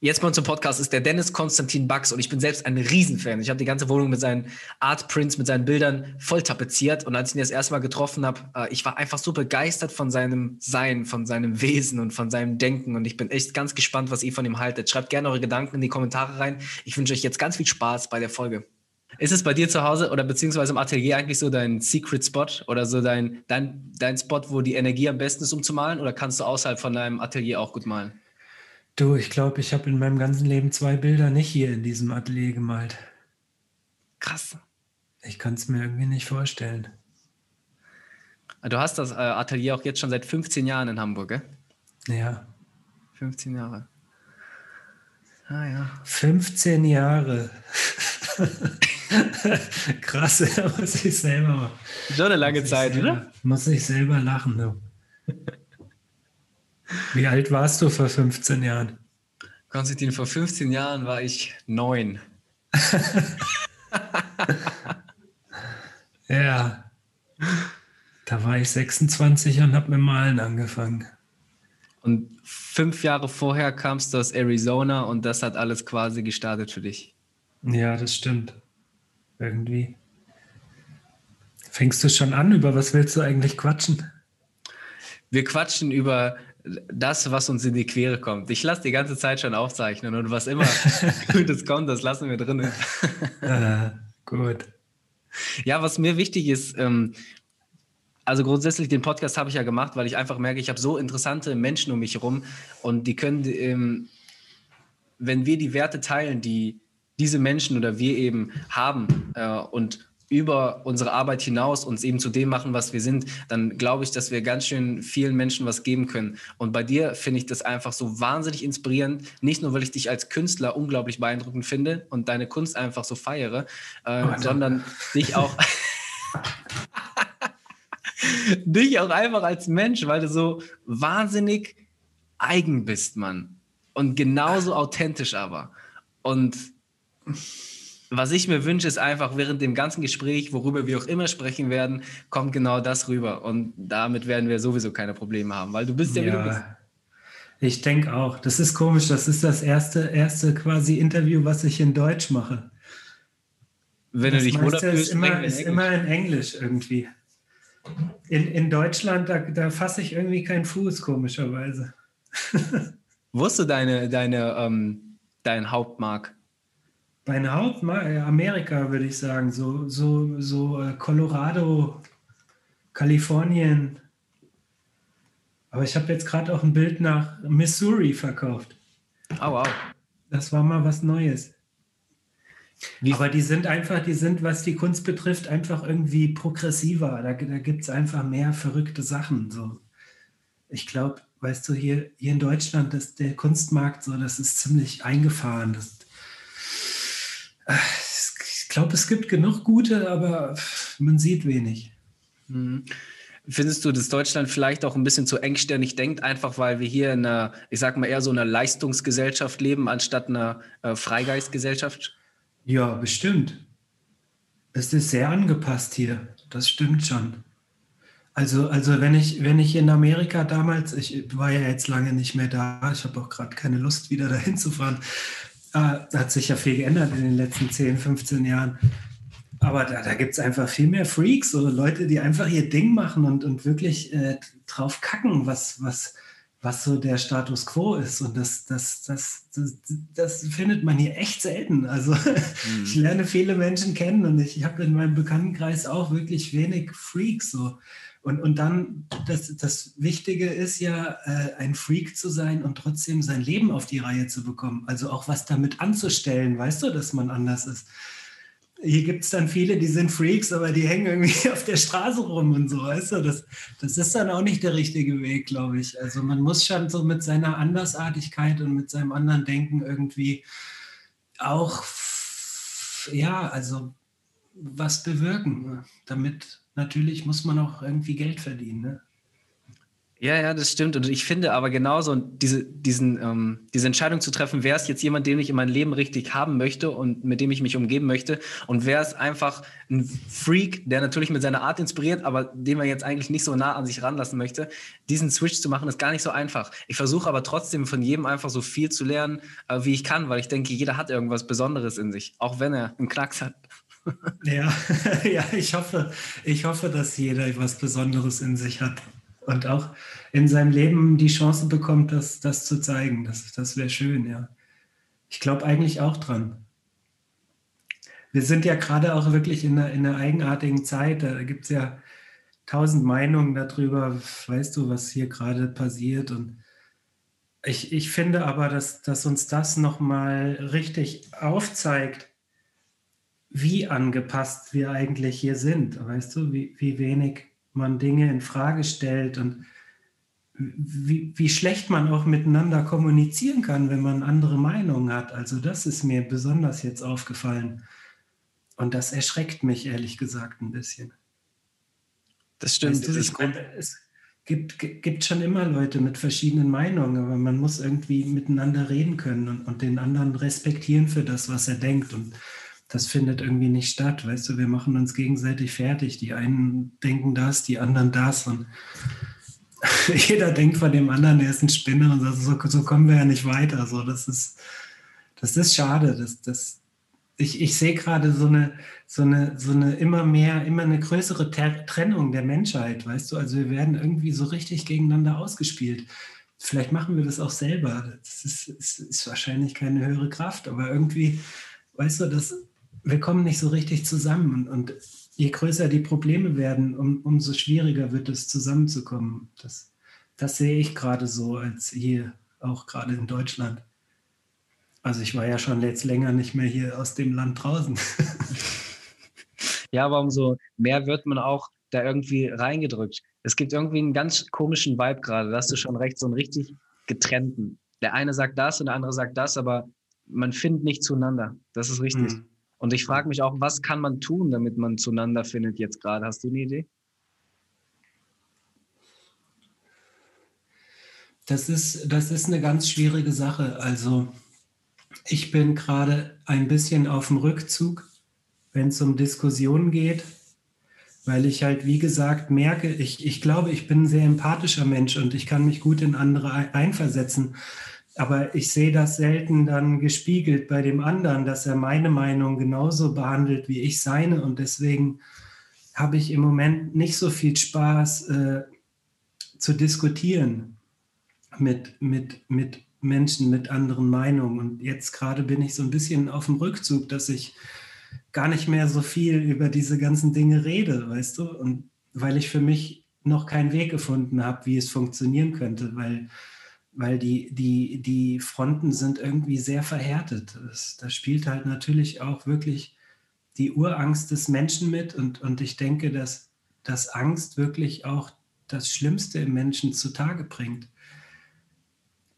Jetzt bei uns im Podcast ist der Dennis Konstantin Bax und ich bin selbst ein Riesenfan. Ich habe die ganze Wohnung mit seinen Art Prints, mit seinen Bildern voll tapeziert und als ich ihn das erste Mal getroffen habe, äh, ich war einfach so begeistert von seinem Sein, von seinem Wesen und von seinem Denken und ich bin echt ganz gespannt, was ihr von ihm haltet. Schreibt gerne eure Gedanken in die Kommentare rein. Ich wünsche euch jetzt ganz viel Spaß bei der Folge. Ist es bei dir zu Hause oder beziehungsweise im Atelier eigentlich so dein Secret Spot oder so dein, dein, dein Spot, wo die Energie am besten ist, um zu malen oder kannst du außerhalb von deinem Atelier auch gut malen? Du, ich glaube, ich habe in meinem ganzen Leben zwei Bilder nicht hier in diesem Atelier gemalt. Krass. Ich kann es mir irgendwie nicht vorstellen. Du hast das äh, Atelier auch jetzt schon seit 15 Jahren in Hamburg, gell? Ja. 15 Jahre. Ah ja. 15 Jahre. Krass, da muss ich selber. Schon eine lange Zeit, selber, oder? Muss ich selber lachen, du. Wie alt warst du vor 15 Jahren? Konstantin, vor 15 Jahren war ich neun. ja. Da war ich 26 und habe mit Malen angefangen. Und fünf Jahre vorher kamst du aus Arizona und das hat alles quasi gestartet für dich. Ja, das stimmt. Irgendwie. Fängst du schon an? Über was willst du eigentlich quatschen? Wir quatschen über das, was uns in die Quere kommt. Ich lasse die ganze Zeit schon aufzeichnen und was immer Gutes kommt, das lassen wir drin. äh, gut. Ja, was mir wichtig ist, ähm, also grundsätzlich den Podcast habe ich ja gemacht, weil ich einfach merke, ich habe so interessante Menschen um mich herum und die können, ähm, wenn wir die Werte teilen, die diese Menschen oder wir eben haben äh, und über unsere Arbeit hinaus uns eben zu dem machen, was wir sind, dann glaube ich, dass wir ganz schön vielen Menschen was geben können. Und bei dir finde ich das einfach so wahnsinnig inspirierend. Nicht nur, weil ich dich als Künstler unglaublich beeindruckend finde und deine Kunst einfach so feiere, äh, oh, sondern dich auch, dich auch einfach als Mensch, weil du so wahnsinnig eigen bist, Mann. Und genauso authentisch aber. Und was ich mir wünsche, ist einfach während dem ganzen Gespräch, worüber wir auch immer sprechen werden, kommt genau das rüber. Und damit werden wir sowieso keine Probleme haben, weil du bist ja, ja wie du bist. Ich denke auch. Das ist komisch. Das ist das erste, erste quasi Interview, was ich in Deutsch mache. Wenn das du dich wohlfühlst, ist immer, ist immer in Englisch irgendwie. In, in Deutschland, da, da fasse ich irgendwie keinen Fuß, komischerweise. Wo ist du deine, deine, ähm, dein Hauptmark? Mein Hauptmarkt, äh, Amerika würde ich sagen, so, so, so äh, Colorado, Kalifornien. Aber ich habe jetzt gerade auch ein Bild nach Missouri verkauft. Oh, wow. Das war mal was Neues. Wie Aber die sind einfach, die sind, was die Kunst betrifft, einfach irgendwie progressiver. Da, da gibt es einfach mehr verrückte Sachen. So. Ich glaube, weißt du, hier, hier in Deutschland ist der Kunstmarkt so, das ist ziemlich eingefahren. Das, ich glaube, es gibt genug gute, aber man sieht wenig. Mhm. Findest du, dass Deutschland vielleicht auch ein bisschen zu engstirnig denkt, einfach weil wir hier in einer, ich sag mal, eher so einer Leistungsgesellschaft leben, anstatt einer äh, Freigeistgesellschaft? Ja, bestimmt. Es ist sehr angepasst hier. Das stimmt schon. Also, also wenn ich, wenn ich in Amerika damals, ich war ja jetzt lange nicht mehr da, ich habe auch gerade keine Lust, wieder dahin zu fahren. Da hat sich ja viel geändert in den letzten 10, 15 Jahren. Aber da, da gibt es einfach viel mehr Freaks, so Leute, die einfach ihr Ding machen und, und wirklich äh, drauf kacken, was, was, was so der Status quo ist. Und das, das, das, das, das findet man hier echt selten. Also mhm. ich lerne viele Menschen kennen und ich habe in meinem Bekanntenkreis auch wirklich wenig Freaks. So. Und, und dann, das, das Wichtige ist ja, äh, ein Freak zu sein und trotzdem sein Leben auf die Reihe zu bekommen. Also auch was damit anzustellen, weißt du, dass man anders ist. Hier gibt es dann viele, die sind Freaks, aber die hängen irgendwie auf der Straße rum und so, weißt du. Das, das ist dann auch nicht der richtige Weg, glaube ich. Also man muss schon so mit seiner Andersartigkeit und mit seinem anderen Denken irgendwie auch, ja, also was bewirken, damit natürlich muss man auch irgendwie Geld verdienen. Ne? Ja, ja, das stimmt. Und ich finde aber genauso diese, diesen, ähm, diese Entscheidung zu treffen, wer ist jetzt jemand, den ich in meinem Leben richtig haben möchte und mit dem ich mich umgeben möchte und wer ist einfach ein Freak, der natürlich mit seiner Art inspiriert, aber den man jetzt eigentlich nicht so nah an sich ranlassen möchte. Diesen Switch zu machen, ist gar nicht so einfach. Ich versuche aber trotzdem von jedem einfach so viel zu lernen, äh, wie ich kann, weil ich denke, jeder hat irgendwas Besonderes in sich, auch wenn er einen Knacks hat. Ja, ja, ich hoffe, ich hoffe, dass jeder was Besonderes in sich hat und auch in seinem Leben die Chance bekommt, das, das zu zeigen. Das, das wäre schön, ja. Ich glaube eigentlich auch dran. Wir sind ja gerade auch wirklich in einer, in einer eigenartigen Zeit. Da gibt es ja tausend Meinungen darüber, weißt du, was hier gerade passiert. Und ich, ich finde aber, dass, dass uns das nochmal richtig aufzeigt, wie angepasst wir eigentlich hier sind. Weißt du, wie, wie wenig man Dinge in Frage stellt und wie, wie schlecht man auch miteinander kommunizieren kann, wenn man andere Meinungen hat. Also das ist mir besonders jetzt aufgefallen. Und das erschreckt mich ehrlich gesagt ein bisschen. Das stimmt. Weißt du, meine, es gibt, gibt schon immer Leute mit verschiedenen Meinungen, aber man muss irgendwie miteinander reden können und, und den anderen respektieren für das, was er denkt. Und das findet irgendwie nicht statt. Weißt du, wir machen uns gegenseitig fertig. Die einen denken das, die anderen das. Und jeder denkt von dem anderen, er ist ein Spinner und so, so kommen wir ja nicht weiter. So, das ist, das ist schade. Das, das, ich, ich sehe gerade so eine, so, eine, so eine immer mehr, immer eine größere Trennung der Menschheit, weißt du? Also wir werden irgendwie so richtig gegeneinander ausgespielt. Vielleicht machen wir das auch selber. Das ist, ist, ist wahrscheinlich keine höhere Kraft, aber irgendwie, weißt du, das, wir kommen nicht so richtig zusammen. Und, und je größer die Probleme werden, um, umso schwieriger wird es zusammenzukommen. Das, das sehe ich gerade so, als hier auch gerade in Deutschland. Also ich war ja schon jetzt länger nicht mehr hier aus dem Land draußen. ja, aber umso mehr wird man auch da irgendwie reingedrückt. Es gibt irgendwie einen ganz komischen Vibe gerade, da hast du schon recht, so einen richtig getrennten. Der eine sagt das und der andere sagt das, aber man findet nicht zueinander. Das ist richtig. Hm. Und ich frage mich auch, was kann man tun, damit man zueinander findet jetzt gerade? Hast du eine Idee? Das ist, das ist eine ganz schwierige Sache. Also ich bin gerade ein bisschen auf dem Rückzug, wenn es um Diskussionen geht, weil ich halt, wie gesagt, merke, ich, ich glaube, ich bin ein sehr empathischer Mensch und ich kann mich gut in andere einversetzen. Aber ich sehe das selten dann gespiegelt bei dem anderen, dass er meine Meinung genauso behandelt wie ich seine. Und deswegen habe ich im Moment nicht so viel Spaß äh, zu diskutieren mit, mit, mit Menschen mit anderen Meinungen. Und jetzt gerade bin ich so ein bisschen auf dem Rückzug, dass ich gar nicht mehr so viel über diese ganzen Dinge rede, weißt du? Und weil ich für mich noch keinen Weg gefunden habe, wie es funktionieren könnte, weil weil die, die, die Fronten sind irgendwie sehr verhärtet. da spielt halt natürlich auch wirklich die Urangst des Menschen mit und, und ich denke, dass, dass Angst wirklich auch das Schlimmste im Menschen zutage bringt.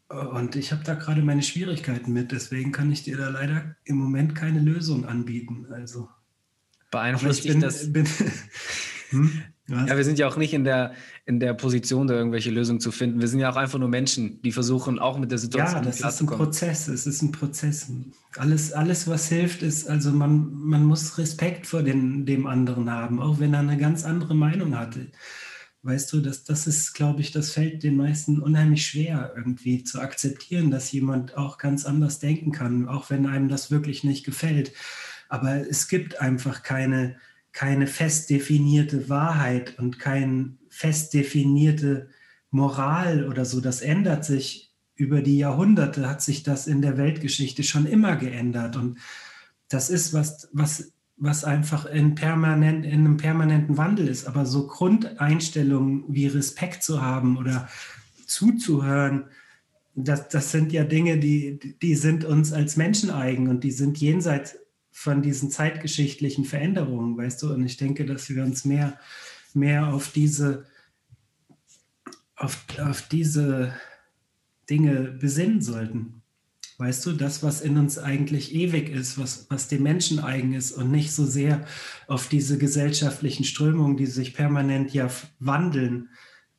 Und ich habe da gerade meine Schwierigkeiten mit, deswegen kann ich dir da leider im Moment keine Lösung anbieten. Also beeinflusst dich das? Bin, hm? Ja, wir sind ja auch nicht in der, in der Position, da irgendwelche Lösungen zu finden. Wir sind ja auch einfach nur Menschen, die versuchen, auch mit der Situation Ja, das ist ein Prozess. Es ist ein Prozess. Alles, alles, was hilft, ist, also man, man muss Respekt vor den, dem anderen haben, auch wenn er eine ganz andere Meinung hatte. Weißt du, das, das ist, glaube ich, das fällt den meisten unheimlich schwer, irgendwie zu akzeptieren, dass jemand auch ganz anders denken kann, auch wenn einem das wirklich nicht gefällt. Aber es gibt einfach keine, keine fest definierte Wahrheit und keine fest definierte Moral oder so. Das ändert sich über die Jahrhunderte, hat sich das in der Weltgeschichte schon immer geändert. Und das ist was, was, was einfach in, permanent, in einem permanenten Wandel ist. Aber so Grundeinstellungen wie Respekt zu haben oder zuzuhören, das, das sind ja Dinge, die, die sind uns als Menschen eigen und die sind jenseits von diesen zeitgeschichtlichen Veränderungen, weißt du? Und ich denke, dass wir uns mehr, mehr auf diese, auf, auf diese Dinge besinnen sollten. Weißt du, das, was in uns eigentlich ewig ist, was, was dem Menschen eigen ist und nicht so sehr auf diese gesellschaftlichen Strömungen, die sich permanent ja wandeln,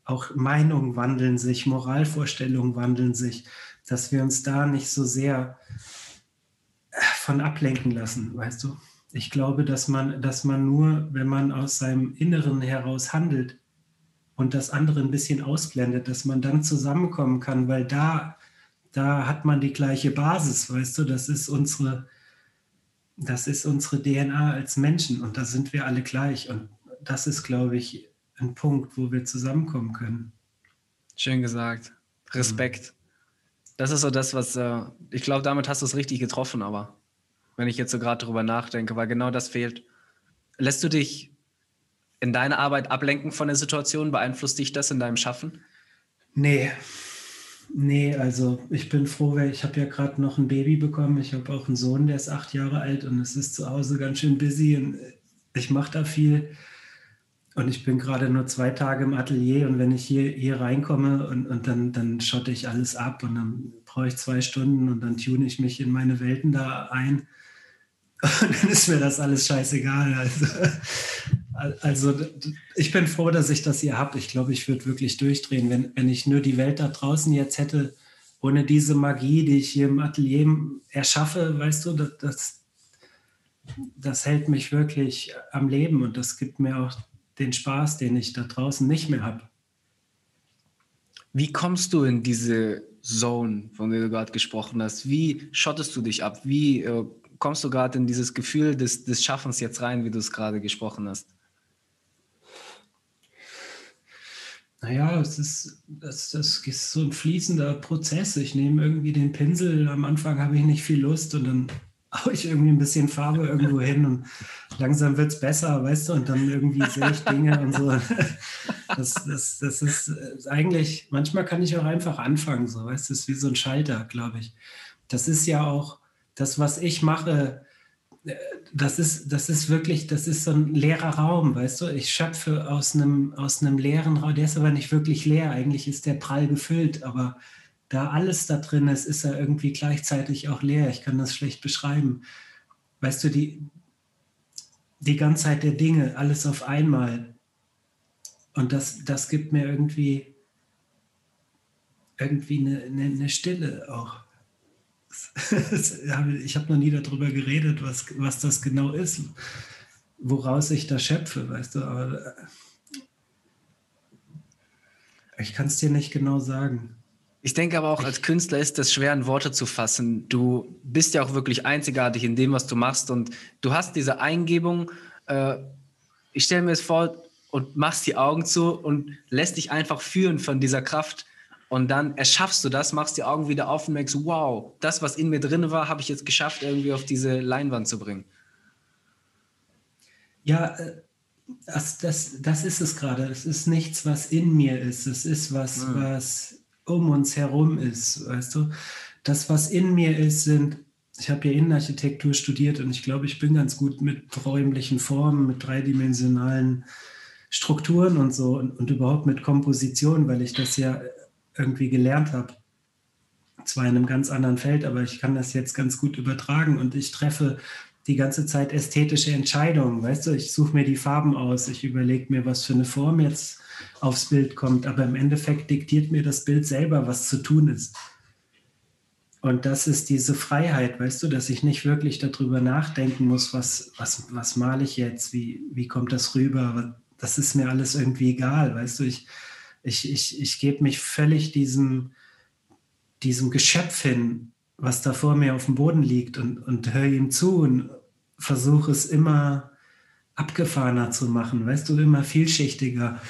auch Meinungen wandeln sich, Moralvorstellungen wandeln sich, dass wir uns da nicht so sehr von ablenken lassen, weißt du? Ich glaube, dass man, dass man nur, wenn man aus seinem Inneren heraus handelt und das andere ein bisschen ausblendet, dass man dann zusammenkommen kann, weil da, da hat man die gleiche Basis, weißt du, das ist unsere, das ist unsere DNA als Menschen und da sind wir alle gleich und das ist, glaube ich, ein Punkt, wo wir zusammenkommen können. Schön gesagt. Respekt. Das ist so das, was äh, ich glaube, damit hast du es richtig getroffen, aber wenn ich jetzt so gerade darüber nachdenke, weil genau das fehlt. Lässt du dich in deiner Arbeit ablenken von der Situation? Beeinflusst dich das in deinem Schaffen? Nee. Nee, also ich bin froh, weil ich habe ja gerade noch ein Baby bekommen. Ich habe auch einen Sohn, der ist acht Jahre alt und es ist zu Hause ganz schön busy und ich mache da viel. Und ich bin gerade nur zwei Tage im Atelier und wenn ich hier, hier reinkomme und, und dann, dann schotte ich alles ab und dann brauche ich zwei Stunden und dann tune ich mich in meine Welten da ein. Und dann ist mir das alles scheißegal. Also, also ich bin froh, dass ich das hier habe. Ich glaube, ich würde wirklich durchdrehen, wenn, wenn ich nur die Welt da draußen jetzt hätte, ohne diese Magie, die ich hier im Atelier erschaffe, weißt du, das, das, das hält mich wirklich am Leben und das gibt mir auch den Spaß, den ich da draußen nicht mehr habe. Wie kommst du in diese Zone, von der du gerade gesprochen hast? Wie schottest du dich ab? Wie äh, kommst du gerade in dieses Gefühl des, des Schaffens jetzt rein, wie du es gerade gesprochen hast? Naja, es ist, das, das ist so ein fließender Prozess. Ich nehme irgendwie den Pinsel, am Anfang habe ich nicht viel Lust und dann haue ich irgendwie ein bisschen Farbe irgendwo hin und langsam wird es besser, weißt du, und dann irgendwie sehe ich Dinge und so. Das, das, das ist äh, eigentlich, manchmal kann ich auch einfach anfangen, so, weißt du, das ist wie so ein Schalter, glaube ich. Das ist ja auch das, was ich mache, äh, das ist, das ist wirklich, das ist so ein leerer Raum, weißt du? Ich schöpfe aus einem, aus einem leeren Raum, der ist aber nicht wirklich leer, eigentlich ist der prall gefüllt, aber da alles da drin ist, ist er irgendwie gleichzeitig auch leer. Ich kann das schlecht beschreiben. Weißt du, die, die Ganzheit der Dinge, alles auf einmal. Und das, das gibt mir irgendwie, irgendwie eine, eine, eine Stille auch. ich habe noch nie darüber geredet, was, was das genau ist, woraus ich da schöpfe, weißt du, aber äh, ich kann es dir nicht genau sagen. Ich denke aber auch, als Künstler ist das schwer in Worte zu fassen. Du bist ja auch wirklich einzigartig in dem, was du machst und du hast diese Eingebung. Äh, ich stelle mir es vor und machst die Augen zu und lässt dich einfach führen von dieser Kraft. Und dann erschaffst du das, machst die Augen wieder auf und merkst, wow, das, was in mir drin war, habe ich jetzt geschafft, irgendwie auf diese Leinwand zu bringen. Ja, äh, das, das, das ist es gerade. Es ist nichts, was in mir ist. Es ist was, mhm. was um uns herum ist, weißt du? Das, was in mir ist, sind, ich habe ja Innenarchitektur studiert und ich glaube, ich bin ganz gut mit räumlichen Formen, mit dreidimensionalen Strukturen und so und, und überhaupt mit Komposition, weil ich das ja irgendwie gelernt habe. Zwar in einem ganz anderen Feld, aber ich kann das jetzt ganz gut übertragen und ich treffe die ganze Zeit ästhetische Entscheidungen. Weißt du, ich suche mir die Farben aus, ich überlege mir, was für eine Form jetzt aufs Bild kommt, aber im Endeffekt diktiert mir das Bild selber, was zu tun ist. Und das ist diese Freiheit, weißt du, dass ich nicht wirklich darüber nachdenken muss, was, was, was male ich jetzt, wie, wie kommt das rüber. Das ist mir alles irgendwie egal, weißt du. Ich, ich, ich, ich gebe mich völlig diesem, diesem Geschöpf hin, was da vor mir auf dem Boden liegt und, und höre ihm zu und versuche es immer abgefahrener zu machen, weißt du, immer vielschichtiger.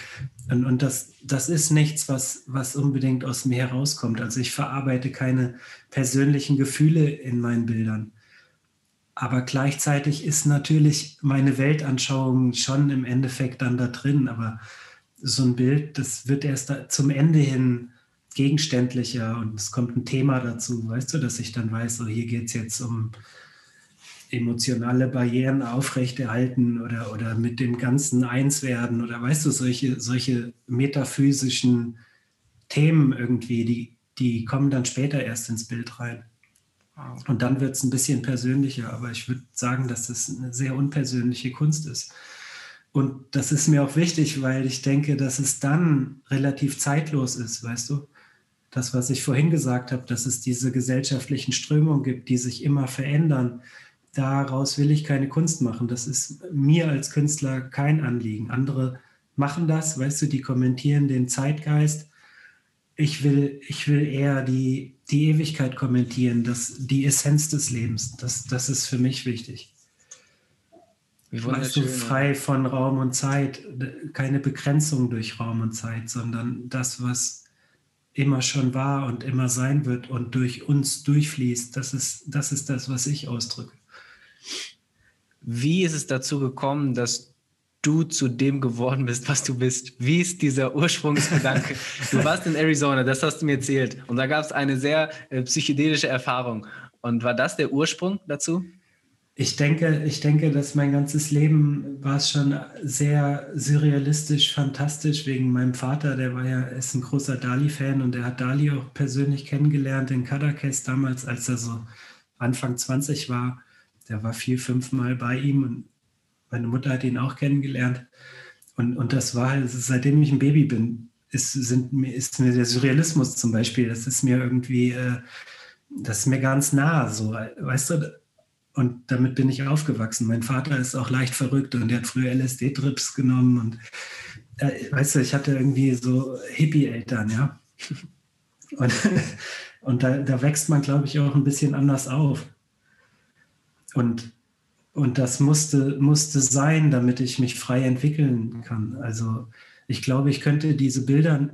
Und, und das, das ist nichts, was, was unbedingt aus mir herauskommt. Also ich verarbeite keine persönlichen Gefühle in meinen Bildern. Aber gleichzeitig ist natürlich meine Weltanschauung schon im Endeffekt dann da drin. Aber so ein Bild, das wird erst zum Ende hin gegenständlicher und es kommt ein Thema dazu, weißt du, dass ich dann weiß, so hier geht es jetzt um emotionale Barrieren aufrechterhalten oder, oder mit dem Ganzen eins werden oder weißt du, solche, solche metaphysischen Themen irgendwie, die, die kommen dann später erst ins Bild rein. Und dann wird es ein bisschen persönlicher, aber ich würde sagen, dass das eine sehr unpersönliche Kunst ist. Und das ist mir auch wichtig, weil ich denke, dass es dann relativ zeitlos ist, weißt du? Das, was ich vorhin gesagt habe, dass es diese gesellschaftlichen Strömungen gibt, die sich immer verändern. Daraus will ich keine Kunst machen. Das ist mir als Künstler kein Anliegen. Andere machen das, weißt du, die kommentieren den Zeitgeist. Ich will, ich will eher die, die Ewigkeit kommentieren, das, die Essenz des Lebens. Das, das ist für mich wichtig. Weißt du, frei von Raum und Zeit, keine Begrenzung durch Raum und Zeit, sondern das, was immer schon war und immer sein wird und durch uns durchfließt, das ist das, ist das was ich ausdrücke. Wie ist es dazu gekommen, dass du zu dem geworden bist, was du bist? Wie ist dieser Ursprungsgedanke? du warst in Arizona, das hast du mir erzählt, und da gab es eine sehr äh, psychedelische Erfahrung. Und war das der Ursprung dazu? Ich denke, ich denke, dass mein ganzes Leben war es schon sehr surrealistisch, fantastisch wegen meinem Vater. Der war ja, ist ein großer Dali-Fan und der hat Dali auch persönlich kennengelernt in Kadakes damals, als er so Anfang 20 war. Der war vier, fünf Mal bei ihm und meine Mutter hat ihn auch kennengelernt. Und, und das war, seitdem ich ein Baby bin, ist, sind, ist mir der Surrealismus zum Beispiel, das ist mir irgendwie, äh, das ist mir ganz nah, so, weißt du, und damit bin ich aufgewachsen. Mein Vater ist auch leicht verrückt und der hat früher LSD-Trips genommen. Und äh, weißt du, ich hatte irgendwie so Hippie-Eltern, ja. Und, und da, da wächst man, glaube ich, auch ein bisschen anders auf. Und, und das musste, musste sein, damit ich mich frei entwickeln kann. Also ich glaube, ich könnte diese Bilder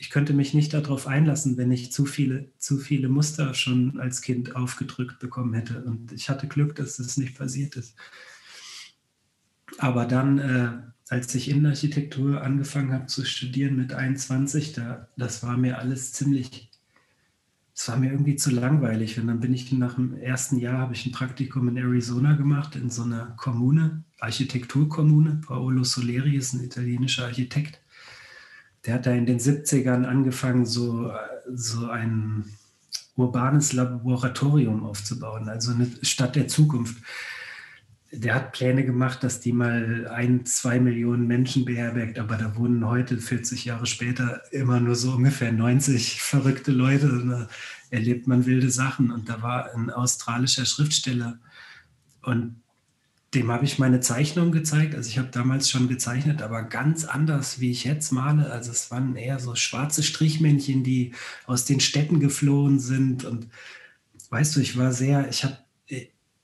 ich könnte mich nicht darauf einlassen, wenn ich zu viele, zu viele Muster schon als Kind aufgedrückt bekommen hätte. Und ich hatte Glück, dass das nicht passiert ist. Aber dann, äh, als ich Innenarchitektur angefangen habe zu studieren mit 21, da, das war mir alles ziemlich, es war mir irgendwie zu langweilig. Und dann bin ich nach dem ersten Jahr, habe ich ein Praktikum in Arizona gemacht, in so einer Kommune, Architekturkommune. Paolo Soleri ist ein italienischer Architekt der hat da in den 70ern angefangen, so, so ein urbanes Laboratorium aufzubauen, also eine Stadt der Zukunft. Der hat Pläne gemacht, dass die mal ein, zwei Millionen Menschen beherbergt, aber da wohnen heute, 40 Jahre später, immer nur so ungefähr 90 verrückte Leute. Erlebt man wilde Sachen. Und da war ein australischer Schriftsteller und dem habe ich meine Zeichnung gezeigt. Also ich habe damals schon gezeichnet, aber ganz anders, wie ich jetzt male. Also es waren eher so schwarze Strichmännchen, die aus den Städten geflohen sind. Und weißt du, ich war sehr, ich habe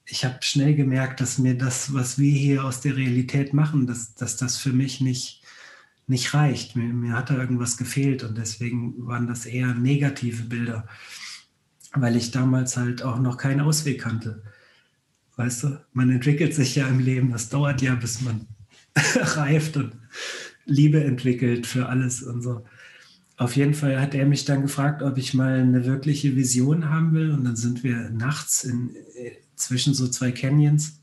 ich hab schnell gemerkt, dass mir das, was wir hier aus der Realität machen, dass, dass das für mich nicht, nicht reicht. Mir, mir hat da irgendwas gefehlt und deswegen waren das eher negative Bilder, weil ich damals halt auch noch keinen Ausweg kannte. Weißt du, man entwickelt sich ja im Leben. Das dauert ja, bis man reift und Liebe entwickelt für alles und so. Auf jeden Fall hat er mich dann gefragt, ob ich mal eine wirkliche Vision haben will. Und dann sind wir nachts in, äh, zwischen so zwei Canyons,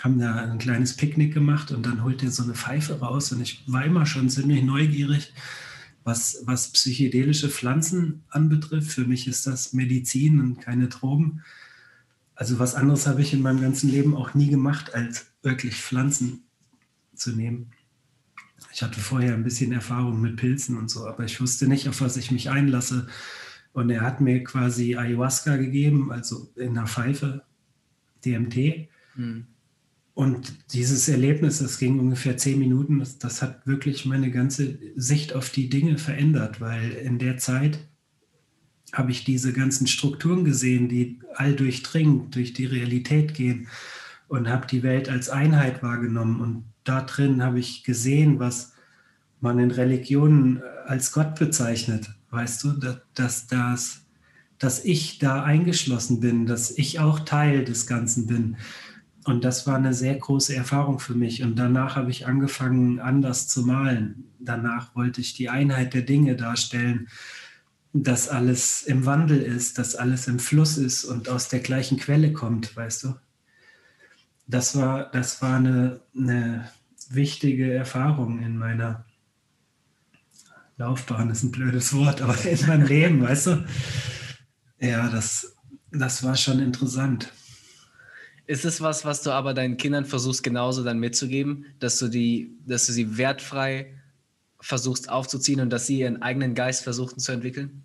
haben da ein kleines Picknick gemacht und dann holt er so eine Pfeife raus. Und ich war immer schon ziemlich neugierig, was, was psychedelische Pflanzen anbetrifft. Für mich ist das Medizin und keine Drogen. Also was anderes habe ich in meinem ganzen Leben auch nie gemacht, als wirklich Pflanzen zu nehmen. Ich hatte vorher ein bisschen Erfahrung mit Pilzen und so, aber ich wusste nicht, auf was ich mich einlasse. Und er hat mir quasi Ayahuasca gegeben, also in einer Pfeife, DMT. Mhm. Und dieses Erlebnis, das ging ungefähr zehn Minuten, das, das, hat wirklich meine ganze Sicht auf die Dinge verändert, weil in der Zeit habe ich diese ganzen Strukturen gesehen, die all durchdringend durch die Realität gehen und habe die Welt als Einheit wahrgenommen. Und da drin habe ich gesehen, was man in Religionen als Gott bezeichnet. Weißt du, dass, dass, dass ich da eingeschlossen bin, dass ich auch Teil des Ganzen bin. Und das war eine sehr große Erfahrung für mich. Und danach habe ich angefangen, anders zu malen. Danach wollte ich die Einheit der Dinge darstellen dass alles im Wandel ist, dass alles im Fluss ist und aus der gleichen Quelle kommt, weißt du? Das war, das war eine, eine wichtige Erfahrung in meiner Laufbahn, ist ein blödes Wort, aber in meinem Leben, weißt du? Ja, das, das war schon interessant. Ist es was, was du aber deinen Kindern versuchst genauso dann mitzugeben, dass du die, dass du sie wertfrei versuchst aufzuziehen und dass sie ihren eigenen Geist versuchen zu entwickeln?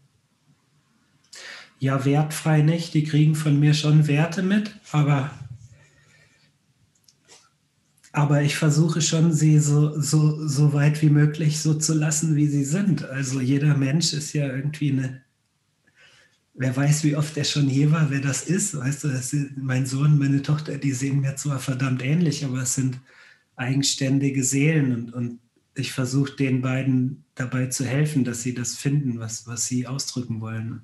Ja, wertfrei nicht. Die kriegen von mir schon Werte mit, aber, aber ich versuche schon, sie so, so, so weit wie möglich so zu lassen, wie sie sind. Also jeder Mensch ist ja irgendwie eine wer weiß, wie oft er schon hier war, wer das ist. Weißt du, sind, mein Sohn, meine Tochter, die sehen mir zwar verdammt ähnlich, aber es sind eigenständige Seelen und, und ich versuche den beiden dabei zu helfen, dass sie das finden, was, was sie ausdrücken wollen.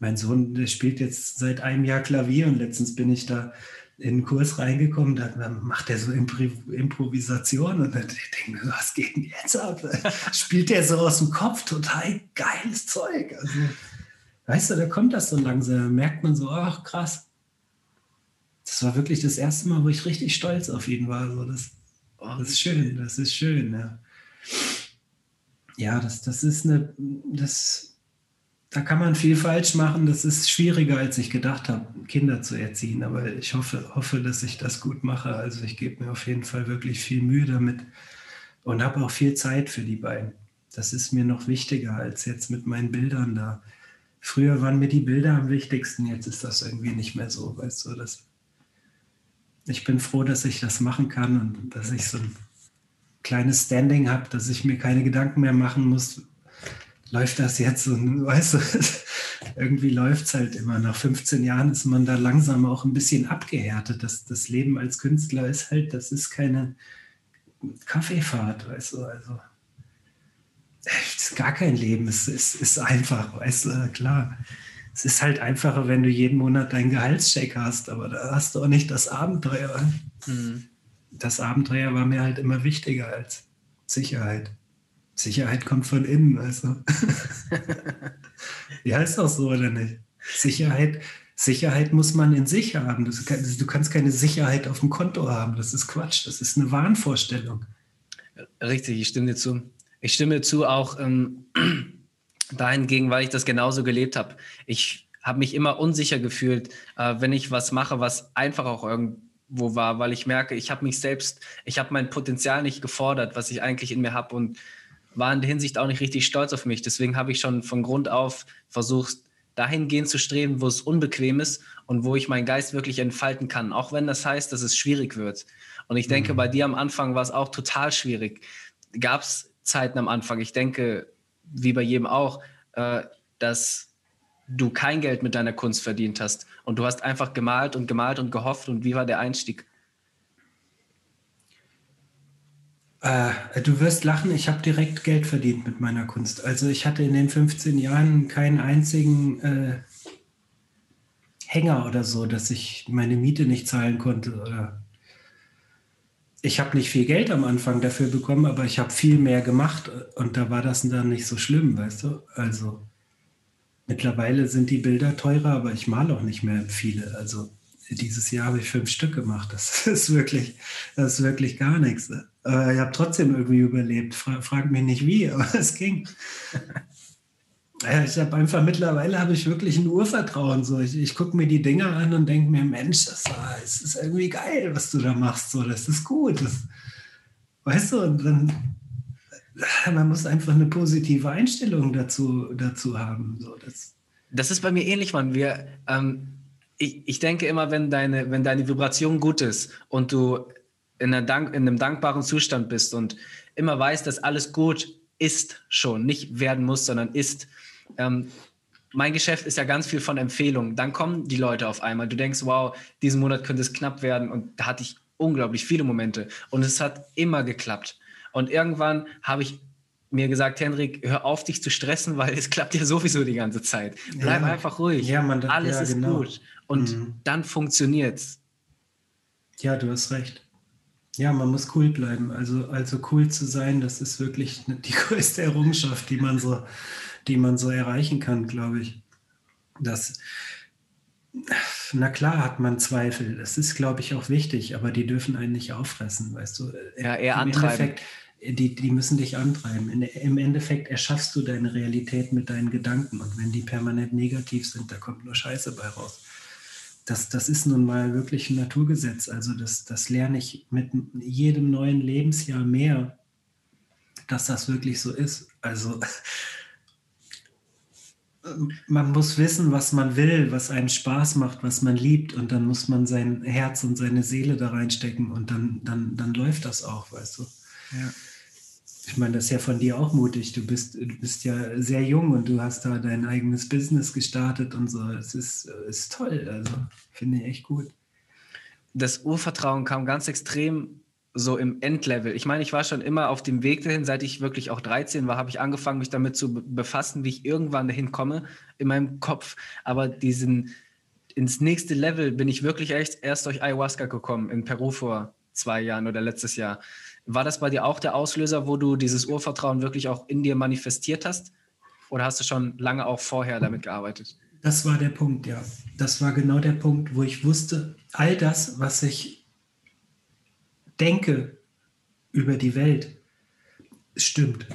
Mein Sohn, der spielt jetzt seit einem Jahr Klavier und letztens bin ich da in einen Kurs reingekommen, da macht er so Impro Improvisation und dann denke ich, was geht denn jetzt ab? Spielt der so aus dem Kopf, total geiles Zeug. Also, Weißt du, da kommt das so langsam, da merkt man so, ach krass. Das war wirklich das erste Mal, wo ich richtig stolz auf ihn war. So, das, oh, das ist schön, das ist schön, ja. Ja, das, das ist eine, das, da kann man viel falsch machen. Das ist schwieriger, als ich gedacht habe, Kinder zu erziehen. Aber ich hoffe, hoffe, dass ich das gut mache. Also ich gebe mir auf jeden Fall wirklich viel Mühe damit und habe auch viel Zeit für die beiden. Das ist mir noch wichtiger als jetzt mit meinen Bildern da früher waren mir die Bilder am wichtigsten, jetzt ist das irgendwie nicht mehr so, weißt du, das, ich bin froh, dass ich das machen kann und dass ich so ein kleines Standing habe, dass ich mir keine Gedanken mehr machen muss, läuft das jetzt und weißt du, irgendwie läuft es halt immer. Nach 15 Jahren ist man da langsam auch ein bisschen abgehärtet. Das, das Leben als Künstler ist halt, das ist keine Kaffeefahrt, weißt du, also ist gar kein Leben, es ist, ist einfach, weißt du, klar. Es ist halt einfacher, wenn du jeden Monat deinen Gehaltscheck hast, aber da hast du auch nicht das Abenteuer. Mhm. Das Abenteuer war mir halt immer wichtiger als Sicherheit. Sicherheit kommt von innen, also. ja, ist doch so, oder nicht? Sicherheit, Sicherheit muss man in sich haben. Du kannst keine Sicherheit auf dem Konto haben. Das ist Quatsch. Das ist eine Wahnvorstellung. Richtig, ich stimme dir zu. Ich stimme zu, auch ähm, dahingegen, weil ich das genauso gelebt habe. Ich habe mich immer unsicher gefühlt, äh, wenn ich was mache, was einfach auch irgendwo war, weil ich merke, ich habe mich selbst, ich habe mein Potenzial nicht gefordert, was ich eigentlich in mir habe und war in der Hinsicht auch nicht richtig stolz auf mich. Deswegen habe ich schon von Grund auf versucht, dahingehend zu streben, wo es unbequem ist und wo ich meinen Geist wirklich entfalten kann, auch wenn das heißt, dass es schwierig wird. Und ich denke, mhm. bei dir am Anfang war es auch total schwierig. Gab es Zeiten am Anfang. Ich denke, wie bei jedem auch, äh, dass du kein Geld mit deiner Kunst verdient hast und du hast einfach gemalt und gemalt und gehofft. Und wie war der Einstieg? Äh, du wirst lachen, ich habe direkt Geld verdient mit meiner Kunst. Also ich hatte in den 15 Jahren keinen einzigen äh, Hänger oder so, dass ich meine Miete nicht zahlen konnte oder ich habe nicht viel Geld am Anfang dafür bekommen, aber ich habe viel mehr gemacht und da war das dann nicht so schlimm, weißt du? Also mittlerweile sind die Bilder teurer, aber ich male auch nicht mehr viele. Also dieses Jahr habe ich fünf Stück gemacht. Das ist wirklich, das ist wirklich gar nichts. Aber ich habe trotzdem irgendwie überlebt. Fra frag mich nicht wie, aber es ging. Ich habe einfach mittlerweile habe ich wirklich ein Urvertrauen. So. Ich, ich gucke mir die Dinger an und denke mir, Mensch, das, das, ist irgendwie geil, was du da machst. So, das ist gut. Das, weißt du, und dann man muss einfach eine positive Einstellung dazu, dazu haben. So, das, das ist bei mir ähnlich, Mann. Wir, ähm, ich, ich denke immer, wenn deine, wenn deine Vibration gut ist und du in, Dank, in einem dankbaren Zustand bist und immer weißt, dass alles gut ist schon, nicht werden muss, sondern ist, ähm, mein Geschäft ist ja ganz viel von Empfehlungen. Dann kommen die Leute auf einmal. Du denkst, wow, diesen Monat könnte es knapp werden. Und da hatte ich unglaublich viele Momente. Und es hat immer geklappt. Und irgendwann habe ich mir gesagt, Henrik, hör auf, dich zu stressen, weil es klappt ja sowieso die ganze Zeit. Bleib ja. einfach ruhig. Ja, man, Alles ja, ist genau. gut. Und mhm. dann funktioniert's. Ja, du hast recht. Ja, man muss cool bleiben. Also, also cool zu sein, das ist wirklich die größte Errungenschaft, die man so die man so erreichen kann, glaube ich. Das, na klar hat man Zweifel. Das ist, glaube ich, auch wichtig, aber die dürfen einen nicht auffressen, weißt du. Ja, eher Im antreiben. Die, die müssen dich antreiben. In, Im Endeffekt erschaffst du deine Realität mit deinen Gedanken und wenn die permanent negativ sind, da kommt nur Scheiße bei raus. das, das ist nun mal wirklich ein Naturgesetz. Also das, das lerne ich mit jedem neuen Lebensjahr mehr, dass das wirklich so ist. Also man muss wissen, was man will, was einem Spaß macht, was man liebt und dann muss man sein Herz und seine Seele da reinstecken und dann, dann, dann läuft das auch, weißt du. Ja. Ich meine, das ist ja von dir auch mutig. Du bist, du bist ja sehr jung und du hast da dein eigenes Business gestartet und so. Es ist, ist toll. Also finde ich echt gut. Das Urvertrauen kam ganz extrem so im Endlevel. Ich meine, ich war schon immer auf dem Weg dahin, seit ich wirklich auch 13 war, habe ich angefangen, mich damit zu befassen, wie ich irgendwann dahin komme in meinem Kopf. Aber diesen ins nächste Level bin ich wirklich echt erst durch Ayahuasca gekommen in Peru vor zwei Jahren oder letztes Jahr. War das bei dir auch der Auslöser, wo du dieses Urvertrauen wirklich auch in dir manifestiert hast? Oder hast du schon lange auch vorher damit gearbeitet? Das war der Punkt, ja. Das war genau der Punkt, wo ich wusste, all das, was ich denke über die Welt, stimmt.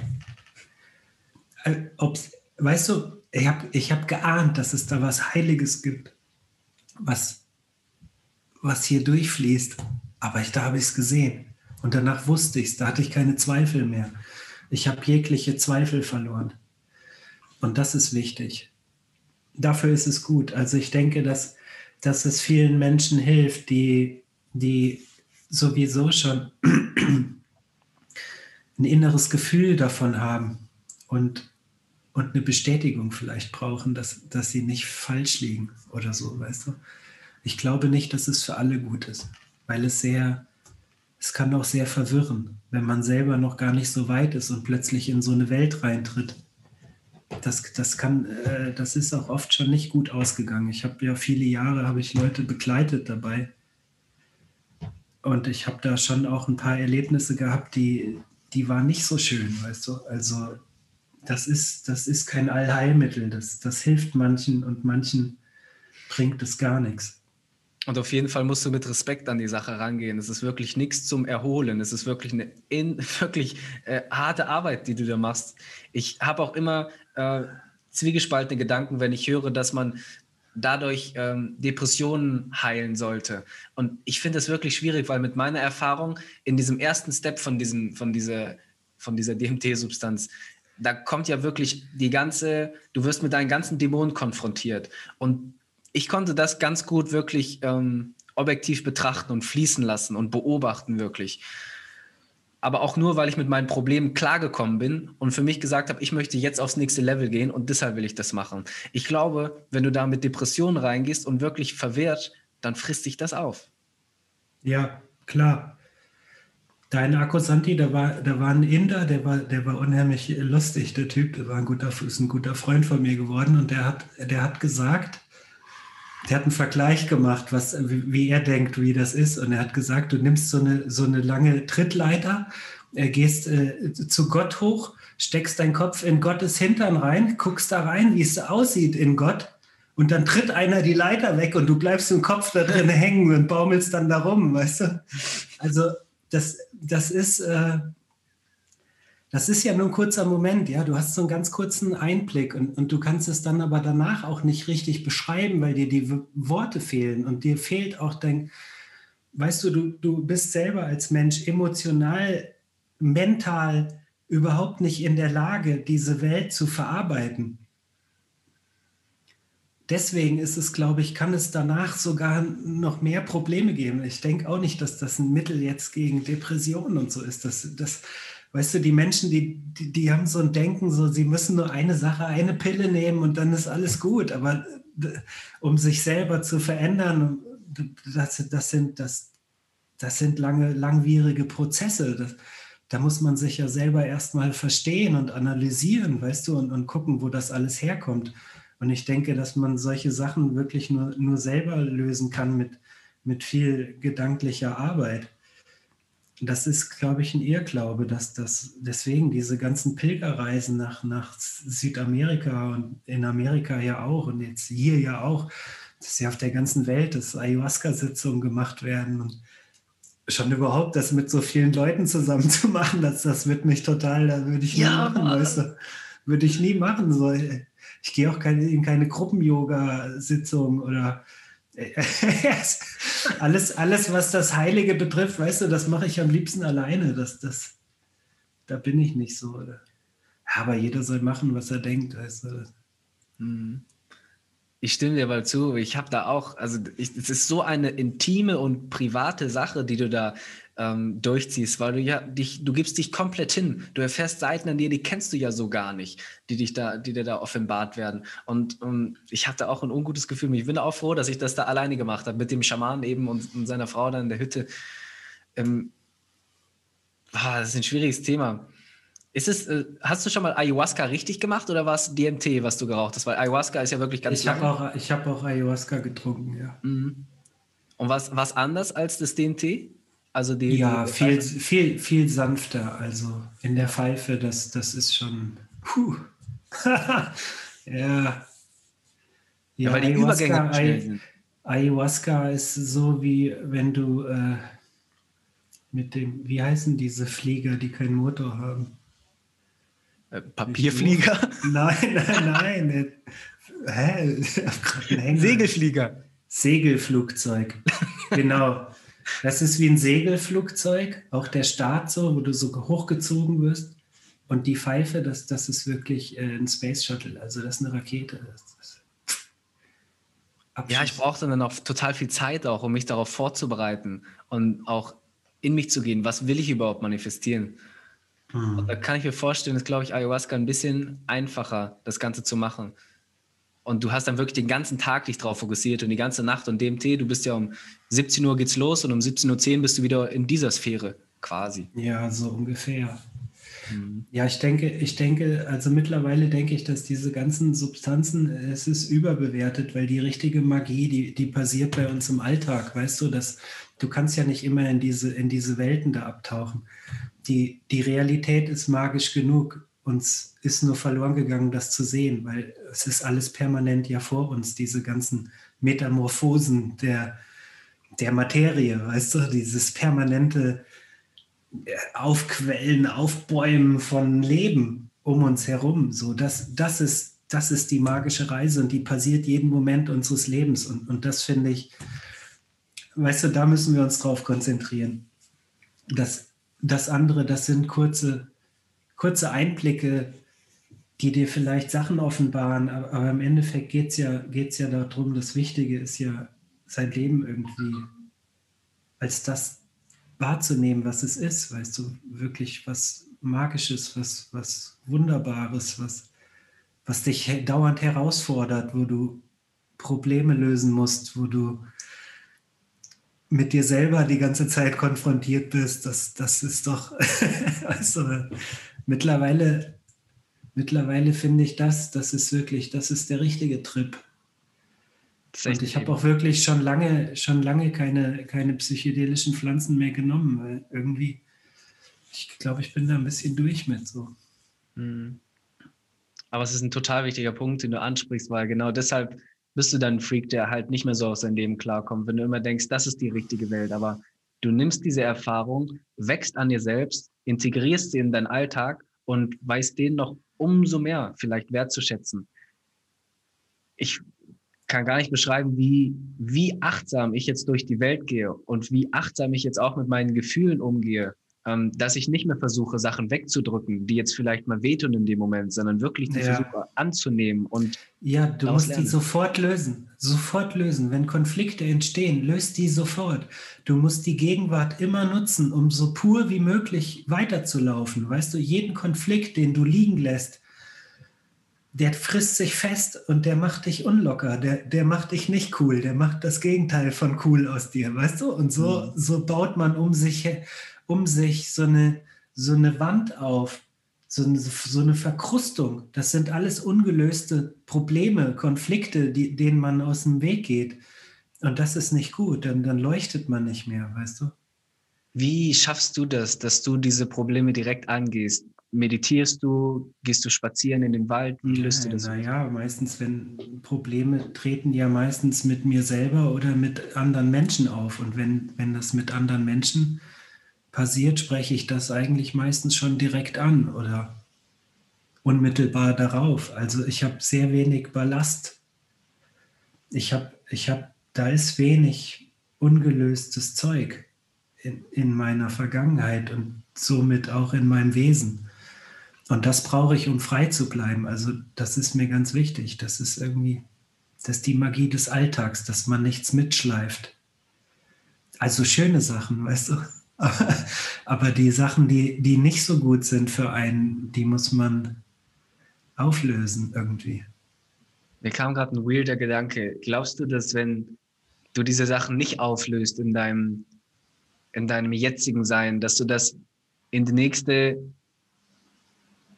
Äh, ob's, weißt du, ich habe ich hab geahnt, dass es da was Heiliges gibt, was, was hier durchfließt. Aber ich, da habe ich es gesehen. Und danach wusste ich es, da hatte ich keine Zweifel mehr. Ich habe jegliche Zweifel verloren. Und das ist wichtig. Dafür ist es gut. Also ich denke, dass, dass es vielen Menschen hilft, die, die sowieso schon ein inneres Gefühl davon haben und, und eine Bestätigung vielleicht brauchen, dass, dass sie nicht falsch liegen oder so, weißt du. Ich glaube nicht, dass es für alle gut ist, weil es sehr, es kann auch sehr verwirren, wenn man selber noch gar nicht so weit ist und plötzlich in so eine Welt reintritt. Das, das, kann, äh, das ist auch oft schon nicht gut ausgegangen. Ich habe ja viele Jahre, habe ich Leute begleitet dabei. Und ich habe da schon auch ein paar Erlebnisse gehabt, die, die waren nicht so schön, weißt du. Also das ist, das ist kein Allheilmittel. Das, das hilft manchen und manchen bringt es gar nichts. Und auf jeden Fall musst du mit Respekt an die Sache rangehen. Es ist wirklich nichts zum Erholen. Es ist wirklich eine in, wirklich äh, harte Arbeit, die du da machst. Ich habe auch immer äh, zwiegespaltene Gedanken, wenn ich höre, dass man dadurch ähm, Depressionen heilen sollte. Und ich finde das wirklich schwierig, weil mit meiner Erfahrung in diesem ersten Step von, diesem, von dieser, von dieser DMT-Substanz, da kommt ja wirklich die ganze, du wirst mit deinen ganzen Dämonen konfrontiert. Und ich konnte das ganz gut wirklich ähm, objektiv betrachten und fließen lassen und beobachten wirklich. Aber auch nur, weil ich mit meinen Problemen klargekommen bin und für mich gesagt habe, ich möchte jetzt aufs nächste Level gehen und deshalb will ich das machen. Ich glaube, wenn du da mit Depressionen reingehst und wirklich verwehrt, dann frisst sich das auf. Ja, klar. Dein Akkusanti, da war, da war ein Inder, der war, der war unheimlich lustig, der Typ, der war ein guter, ist ein guter Freund von mir geworden und der hat, der hat gesagt, der hat einen Vergleich gemacht, was, wie er denkt, wie das ist. Und er hat gesagt, du nimmst so eine, so eine lange Trittleiter, äh, gehst äh, zu Gott hoch, steckst deinen Kopf in Gottes Hintern rein, guckst da rein, wie es aussieht in Gott. Und dann tritt einer die Leiter weg und du bleibst im Kopf da drin hängen und baumelst dann da rum, weißt du? Also das, das ist, äh, das ist ja nur ein kurzer Moment, ja. Du hast so einen ganz kurzen Einblick und, und du kannst es dann aber danach auch nicht richtig beschreiben, weil dir die Worte fehlen und dir fehlt auch dein, weißt du, du, du bist selber als Mensch emotional, mental überhaupt nicht in der Lage, diese Welt zu verarbeiten. Deswegen ist es, glaube ich, kann es danach sogar noch mehr Probleme geben. Ich denke auch nicht, dass das ein Mittel jetzt gegen Depressionen und so ist. Das, das, weißt du, die Menschen, die, die, die, haben so ein Denken, so sie müssen nur eine Sache, eine Pille nehmen und dann ist alles gut. Aber um sich selber zu verändern, das, das, sind, das, das sind lange, langwierige Prozesse. Das, da muss man sich ja selber erstmal verstehen und analysieren, weißt du, und, und gucken, wo das alles herkommt. Und ich denke, dass man solche Sachen wirklich nur, nur selber lösen kann mit, mit viel gedanklicher Arbeit das ist, glaube ich, ein Irrglaube, dass das deswegen diese ganzen Pilgerreisen nach, nach Südamerika und in Amerika ja auch und jetzt hier ja auch, dass ja auf der ganzen Welt, dass Ayahuasca-Sitzungen gemacht werden und schon überhaupt das mit so vielen Leuten zusammen zu machen, das, das wird mich total, da würde ich nie ja, machen, weißt du, würde ich nie machen. So, ich gehe auch keine, in keine Gruppen-Yoga-Sitzung oder alles, alles, was das Heilige betrifft, weißt du, das mache ich am liebsten alleine. Das, das, da bin ich nicht so. Oder? Aber jeder soll machen, was er denkt, weißt du. Mhm. Ich stimme dir mal zu. Ich habe da auch, also es ist so eine intime und private Sache, die du da ähm, durchziehst, weil du ja dich, du gibst dich komplett hin. Du erfährst Seiten an dir, die kennst du ja so gar nicht, die dich da, die dir da offenbart werden. Und um, ich hatte auch ein ungutes Gefühl. Ich bin auch froh, dass ich das da alleine gemacht habe, mit dem Schaman eben und, und seiner Frau dann in der Hütte. Ähm, ah, das ist ein schwieriges Thema. Ist es, äh, hast du schon mal Ayahuasca richtig gemacht oder war es DMT, was du geraucht hast? Weil Ayahuasca ist ja wirklich ganz Ich habe auch, hab auch Ayahuasca getrunken, ja. Mhm. Und was, was anders als das DMT? Also die, ja, die viel, viel, viel sanfter. Also in der Pfeife, das, das ist schon. Puh. ja. ja. Ja, weil die Ayahuasca, Übergänge schnell sind. Ayahuasca ist so wie wenn du äh, mit dem, wie heißen diese Flieger, die keinen Motor haben? Äh, Papierflieger? Nein, nein, nein. Hä? Segelflieger. Segelflugzeug. Genau. Das ist wie ein Segelflugzeug, auch der Start so, wo du so hochgezogen wirst. Und die Pfeife, das, das ist wirklich äh, ein Space Shuttle, also das ist eine Rakete. Das ja, ich brauchte dann auch total viel Zeit auch, um mich darauf vorzubereiten und auch in mich zu gehen. Was will ich überhaupt manifestieren? Hm. Und da kann ich mir vorstellen, ist, glaube ich, Ayahuasca ein bisschen einfacher, das Ganze zu machen. Und du hast dann wirklich den ganzen Tag dich drauf fokussiert und die ganze Nacht. Und DMT, du bist ja um 17 Uhr geht's los und um 17.10 Uhr bist du wieder in dieser Sphäre quasi. Ja, so ungefähr. Mhm. Ja, ich denke, ich denke, also mittlerweile denke ich, dass diese ganzen Substanzen, es ist überbewertet, weil die richtige Magie, die, die passiert bei uns im Alltag, weißt du, dass du kannst ja nicht immer in diese, in diese Welten da abtauchen. Die, die Realität ist magisch genug uns ist nur verloren gegangen, das zu sehen, weil es ist alles permanent ja vor uns, diese ganzen Metamorphosen der, der Materie, weißt du, dieses permanente äh, Aufquellen, Aufbäumen von Leben um uns herum. So, das, das, ist, das ist die magische Reise und die passiert jeden Moment unseres Lebens. Und, und das finde ich, weißt du, da müssen wir uns drauf konzentrieren. Das, das andere, das sind kurze kurze Einblicke, die dir vielleicht Sachen offenbaren, aber, aber im Endeffekt geht es ja, geht's ja darum, das Wichtige ist ja, sein Leben irgendwie als das wahrzunehmen, was es ist, weißt du, wirklich was Magisches, was, was Wunderbares, was, was dich dauernd herausfordert, wo du Probleme lösen musst, wo du mit dir selber die ganze Zeit konfrontiert bist, das, das ist doch, weißt du, mittlerweile, mittlerweile finde ich das, das ist wirklich, das ist der richtige Trip. Und ich habe auch wirklich schon lange, schon lange keine, keine psychedelischen Pflanzen mehr genommen, weil irgendwie, ich glaube, ich bin da ein bisschen durch mit so. Mhm. Aber es ist ein total wichtiger Punkt, den du ansprichst, weil genau deshalb bist du dann ein Freak, der halt nicht mehr so aus seinem Leben klarkommt, wenn du immer denkst, das ist die richtige Welt. Aber du nimmst diese Erfahrung, wächst an dir selbst, integrierst sie in deinen Alltag und weißt den noch umso mehr vielleicht wertzuschätzen. Ich kann gar nicht beschreiben, wie, wie achtsam ich jetzt durch die Welt gehe und wie achtsam ich jetzt auch mit meinen Gefühlen umgehe ähm, dass ich nicht mehr versuche, Sachen wegzudrücken, die jetzt vielleicht mal wehtun in dem Moment, sondern wirklich die ja. versuche anzunehmen und ja, du musst lernen. die sofort lösen, sofort lösen. Wenn Konflikte entstehen, löst die sofort. Du musst die Gegenwart immer nutzen, um so pur wie möglich weiterzulaufen. Weißt du, jeden Konflikt, den du liegen lässt, der frisst sich fest und der macht dich unlocker, der, der macht dich nicht cool, der macht das Gegenteil von cool aus dir, weißt du? Und so, mhm. so baut man um sich um sich so eine, so eine Wand auf, so eine, so eine Verkrustung. Das sind alles ungelöste Probleme, Konflikte, die, denen man aus dem Weg geht. Und das ist nicht gut, dann, dann leuchtet man nicht mehr, weißt du? Wie schaffst du das, dass du diese Probleme direkt angehst? Meditierst du? Gehst du spazieren in den Wald? Wie löst ja, du das? Naja, meistens, wenn Probleme treten ja meistens mit mir selber oder mit anderen Menschen auf. Und wenn, wenn das mit anderen Menschen passiert, spreche ich das eigentlich meistens schon direkt an oder unmittelbar darauf. Also ich habe sehr wenig Ballast. Ich habe ich hab da ist wenig ungelöstes Zeug in, in meiner Vergangenheit und somit auch in meinem Wesen. Und das brauche ich, um frei zu bleiben. Also das ist mir ganz wichtig. Das ist irgendwie, das ist die Magie des Alltags, dass man nichts mitschleift. Also schöne Sachen, weißt du. Aber die Sachen, die, die nicht so gut sind für einen, die muss man auflösen irgendwie. Mir kam gerade ein weirder Gedanke. Glaubst du, dass wenn du diese Sachen nicht auflöst in deinem, in deinem jetzigen Sein, dass du das in die nächste,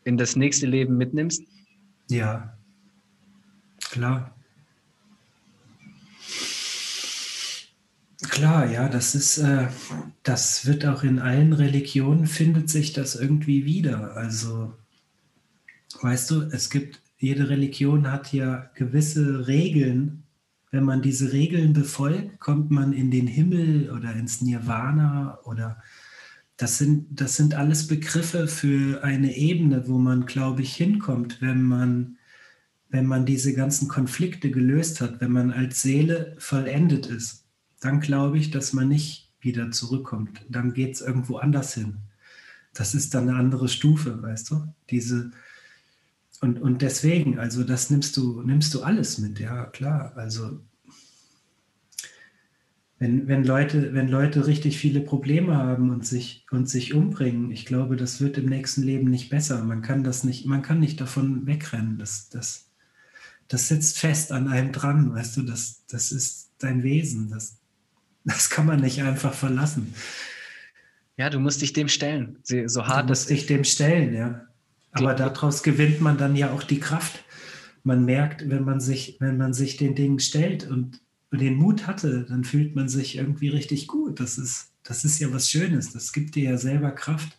in das nächste Leben mitnimmst? Ja, klar. Klar, ja, das ist, äh, das wird auch in allen Religionen findet sich das irgendwie wieder. Also, weißt du, es gibt, jede Religion hat ja gewisse Regeln. Wenn man diese Regeln befolgt, kommt man in den Himmel oder ins Nirvana oder das sind, das sind alles Begriffe für eine Ebene, wo man, glaube ich, hinkommt, wenn man, wenn man diese ganzen Konflikte gelöst hat, wenn man als Seele vollendet ist dann glaube ich, dass man nicht wieder zurückkommt. Dann geht es irgendwo anders hin. Das ist dann eine andere Stufe, weißt du? Diese und, und deswegen, also das nimmst du, nimmst du alles mit, ja klar. Also wenn, wenn, Leute, wenn Leute richtig viele Probleme haben und sich, und sich umbringen, ich glaube, das wird im nächsten Leben nicht besser. Man kann das nicht, man kann nicht davon wegrennen. Das, das, das sitzt fest an einem dran, weißt du, das, das ist dein Wesen. Das, das kann man nicht einfach verlassen. Ja, du musst dich dem stellen. So hart du musst dich dem stellen, ja. Aber daraus gewinnt man dann ja auch die Kraft. Man merkt, wenn man sich, wenn man sich den Dingen stellt und den Mut hatte, dann fühlt man sich irgendwie richtig gut. Das ist, das ist ja was Schönes. Das gibt dir ja selber Kraft.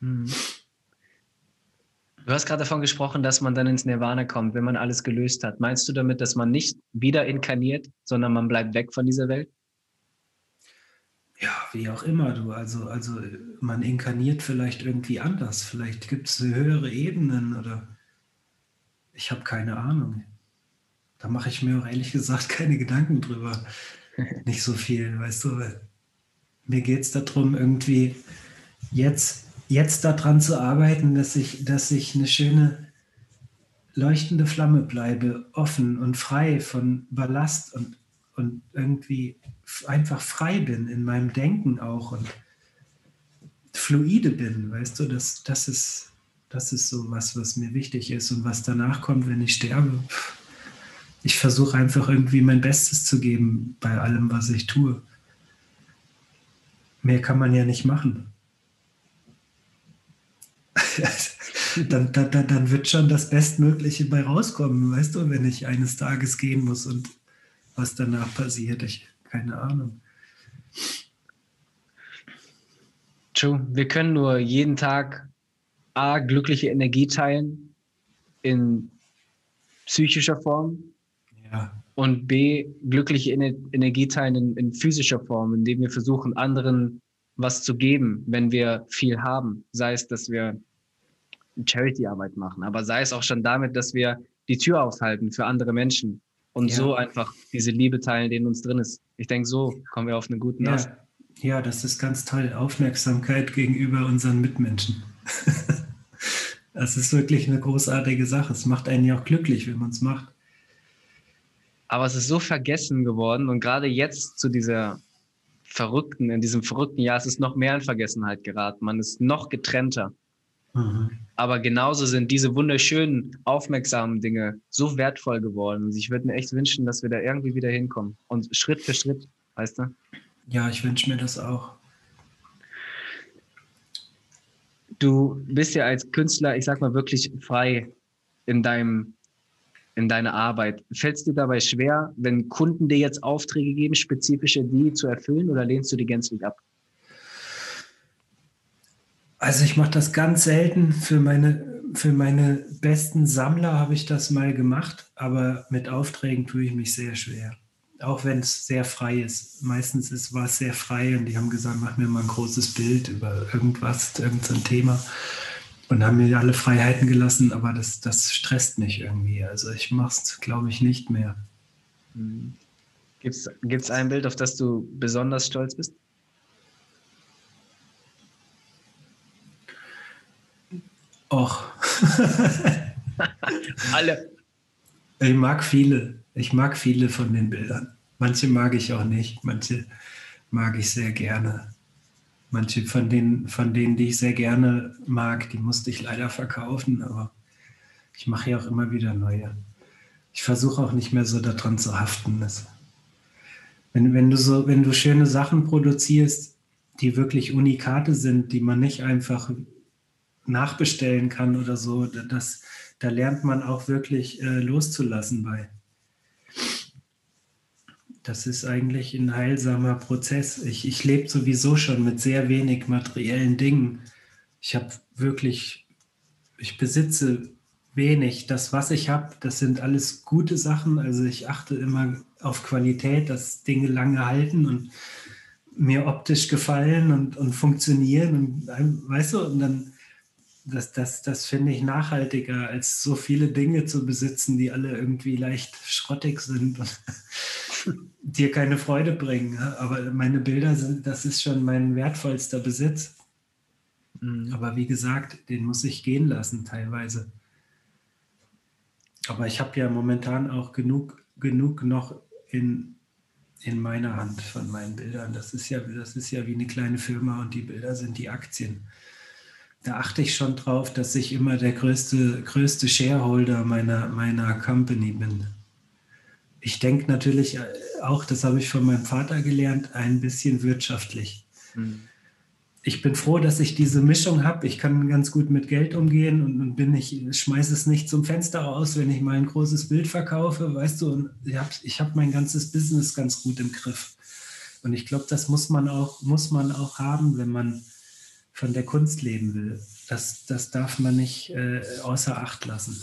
Mhm. Du hast gerade davon gesprochen, dass man dann ins Nirvana kommt, wenn man alles gelöst hat. Meinst du damit, dass man nicht wieder inkarniert, sondern man bleibt weg von dieser Welt? Ja, wie auch immer du. Also, also man inkarniert vielleicht irgendwie anders. Vielleicht gibt es höhere Ebenen oder ich habe keine Ahnung. Da mache ich mir auch ehrlich gesagt keine Gedanken drüber. Nicht so viel, weißt du. Mir geht es darum, irgendwie jetzt, jetzt daran zu arbeiten, dass ich, dass ich eine schöne leuchtende Flamme bleibe, offen und frei von Ballast und und irgendwie einfach frei bin in meinem Denken auch und fluide bin, weißt du, das, das, ist, das ist so was, was mir wichtig ist und was danach kommt, wenn ich sterbe. Ich versuche einfach irgendwie mein Bestes zu geben bei allem, was ich tue. Mehr kann man ja nicht machen. dann, dann, dann wird schon das Bestmögliche bei rauskommen, weißt du, wenn ich eines Tages gehen muss und was danach passiert. Ich keine Ahnung. True. Wir können nur jeden Tag A, glückliche Energie teilen in psychischer Form ja. und B, glückliche Ener Energie teilen in, in physischer Form, indem wir versuchen, anderen was zu geben, wenn wir viel haben. Sei es, dass wir Charity-Arbeit machen, aber sei es auch schon damit, dass wir die Tür aufhalten für andere Menschen und ja. so einfach diese Liebe teilen, die in uns drin ist. Ich denke, so kommen wir auf einen guten ja. Ast. Ja, das ist ganz toll. Aufmerksamkeit gegenüber unseren Mitmenschen. das ist wirklich eine großartige Sache. Es macht einen ja auch glücklich, wenn man es macht. Aber es ist so vergessen geworden und gerade jetzt zu dieser verrückten, in diesem verrückten Jahr ist es noch mehr in Vergessenheit geraten. Man ist noch getrennter. Mhm. Aber genauso sind diese wunderschönen, aufmerksamen Dinge so wertvoll geworden. Und ich würde mir echt wünschen, dass wir da irgendwie wieder hinkommen. Und Schritt für Schritt, weißt du? Ja, ich wünsche mir das auch. Du bist ja als Künstler, ich sag mal, wirklich frei in deinem in deiner Arbeit. Fällt es dir dabei schwer, wenn Kunden dir jetzt Aufträge geben, spezifische die zu erfüllen oder lehnst du die gänzlich ab? Also ich mache das ganz selten. Für meine, für meine besten Sammler habe ich das mal gemacht, aber mit Aufträgen tue ich mich sehr schwer. Auch wenn es sehr frei ist. Meistens ist, war es sehr frei und die haben gesagt, mach mir mal ein großes Bild über irgendwas, irgendein Thema. Und haben mir alle Freiheiten gelassen, aber das, das stresst mich irgendwie. Also ich mache es, glaube ich, nicht mehr. Mhm. Gibt es ein Bild, auf das du besonders stolz bist? Och. Alle. Ich mag viele. Ich mag viele von den Bildern. Manche mag ich auch nicht. Manche mag ich sehr gerne. Manche von denen, von denen, die ich sehr gerne mag, die musste ich leider verkaufen, aber ich mache ja auch immer wieder neue. Ich versuche auch nicht mehr so daran zu haften. Das, wenn, wenn, du so, wenn du schöne Sachen produzierst, die wirklich Unikate sind, die man nicht einfach nachbestellen kann oder so, das, da lernt man auch wirklich äh, loszulassen bei. Das ist eigentlich ein heilsamer Prozess. Ich, ich lebe sowieso schon mit sehr wenig materiellen Dingen. Ich habe wirklich, ich besitze wenig. Das, was ich habe, das sind alles gute Sachen. Also ich achte immer auf Qualität, dass Dinge lange halten und mir optisch gefallen und, und funktionieren. Und weißt du, und dann das, das, das finde ich nachhaltiger, als so viele Dinge zu besitzen, die alle irgendwie leicht schrottig sind und dir keine Freude bringen. Aber meine Bilder sind, das ist schon mein wertvollster Besitz. Mhm. Aber wie gesagt, den muss ich gehen lassen teilweise. Aber ich habe ja momentan auch genug, genug noch in, in meiner Hand von meinen Bildern. Das ist, ja, das ist ja wie eine kleine Firma und die Bilder sind die Aktien da achte ich schon drauf, dass ich immer der größte, größte Shareholder meiner, meiner Company bin. Ich denke natürlich auch, das habe ich von meinem Vater gelernt, ein bisschen wirtschaftlich. Mhm. Ich bin froh, dass ich diese Mischung habe. Ich kann ganz gut mit Geld umgehen und, und bin ich schmeiße es nicht zum Fenster aus, wenn ich mal ein großes Bild verkaufe, weißt du. Und ich habe ich hab mein ganzes Business ganz gut im Griff. Und ich glaube, das muss man auch muss man auch haben, wenn man von der Kunst leben will. Das, das darf man nicht äh, außer Acht lassen.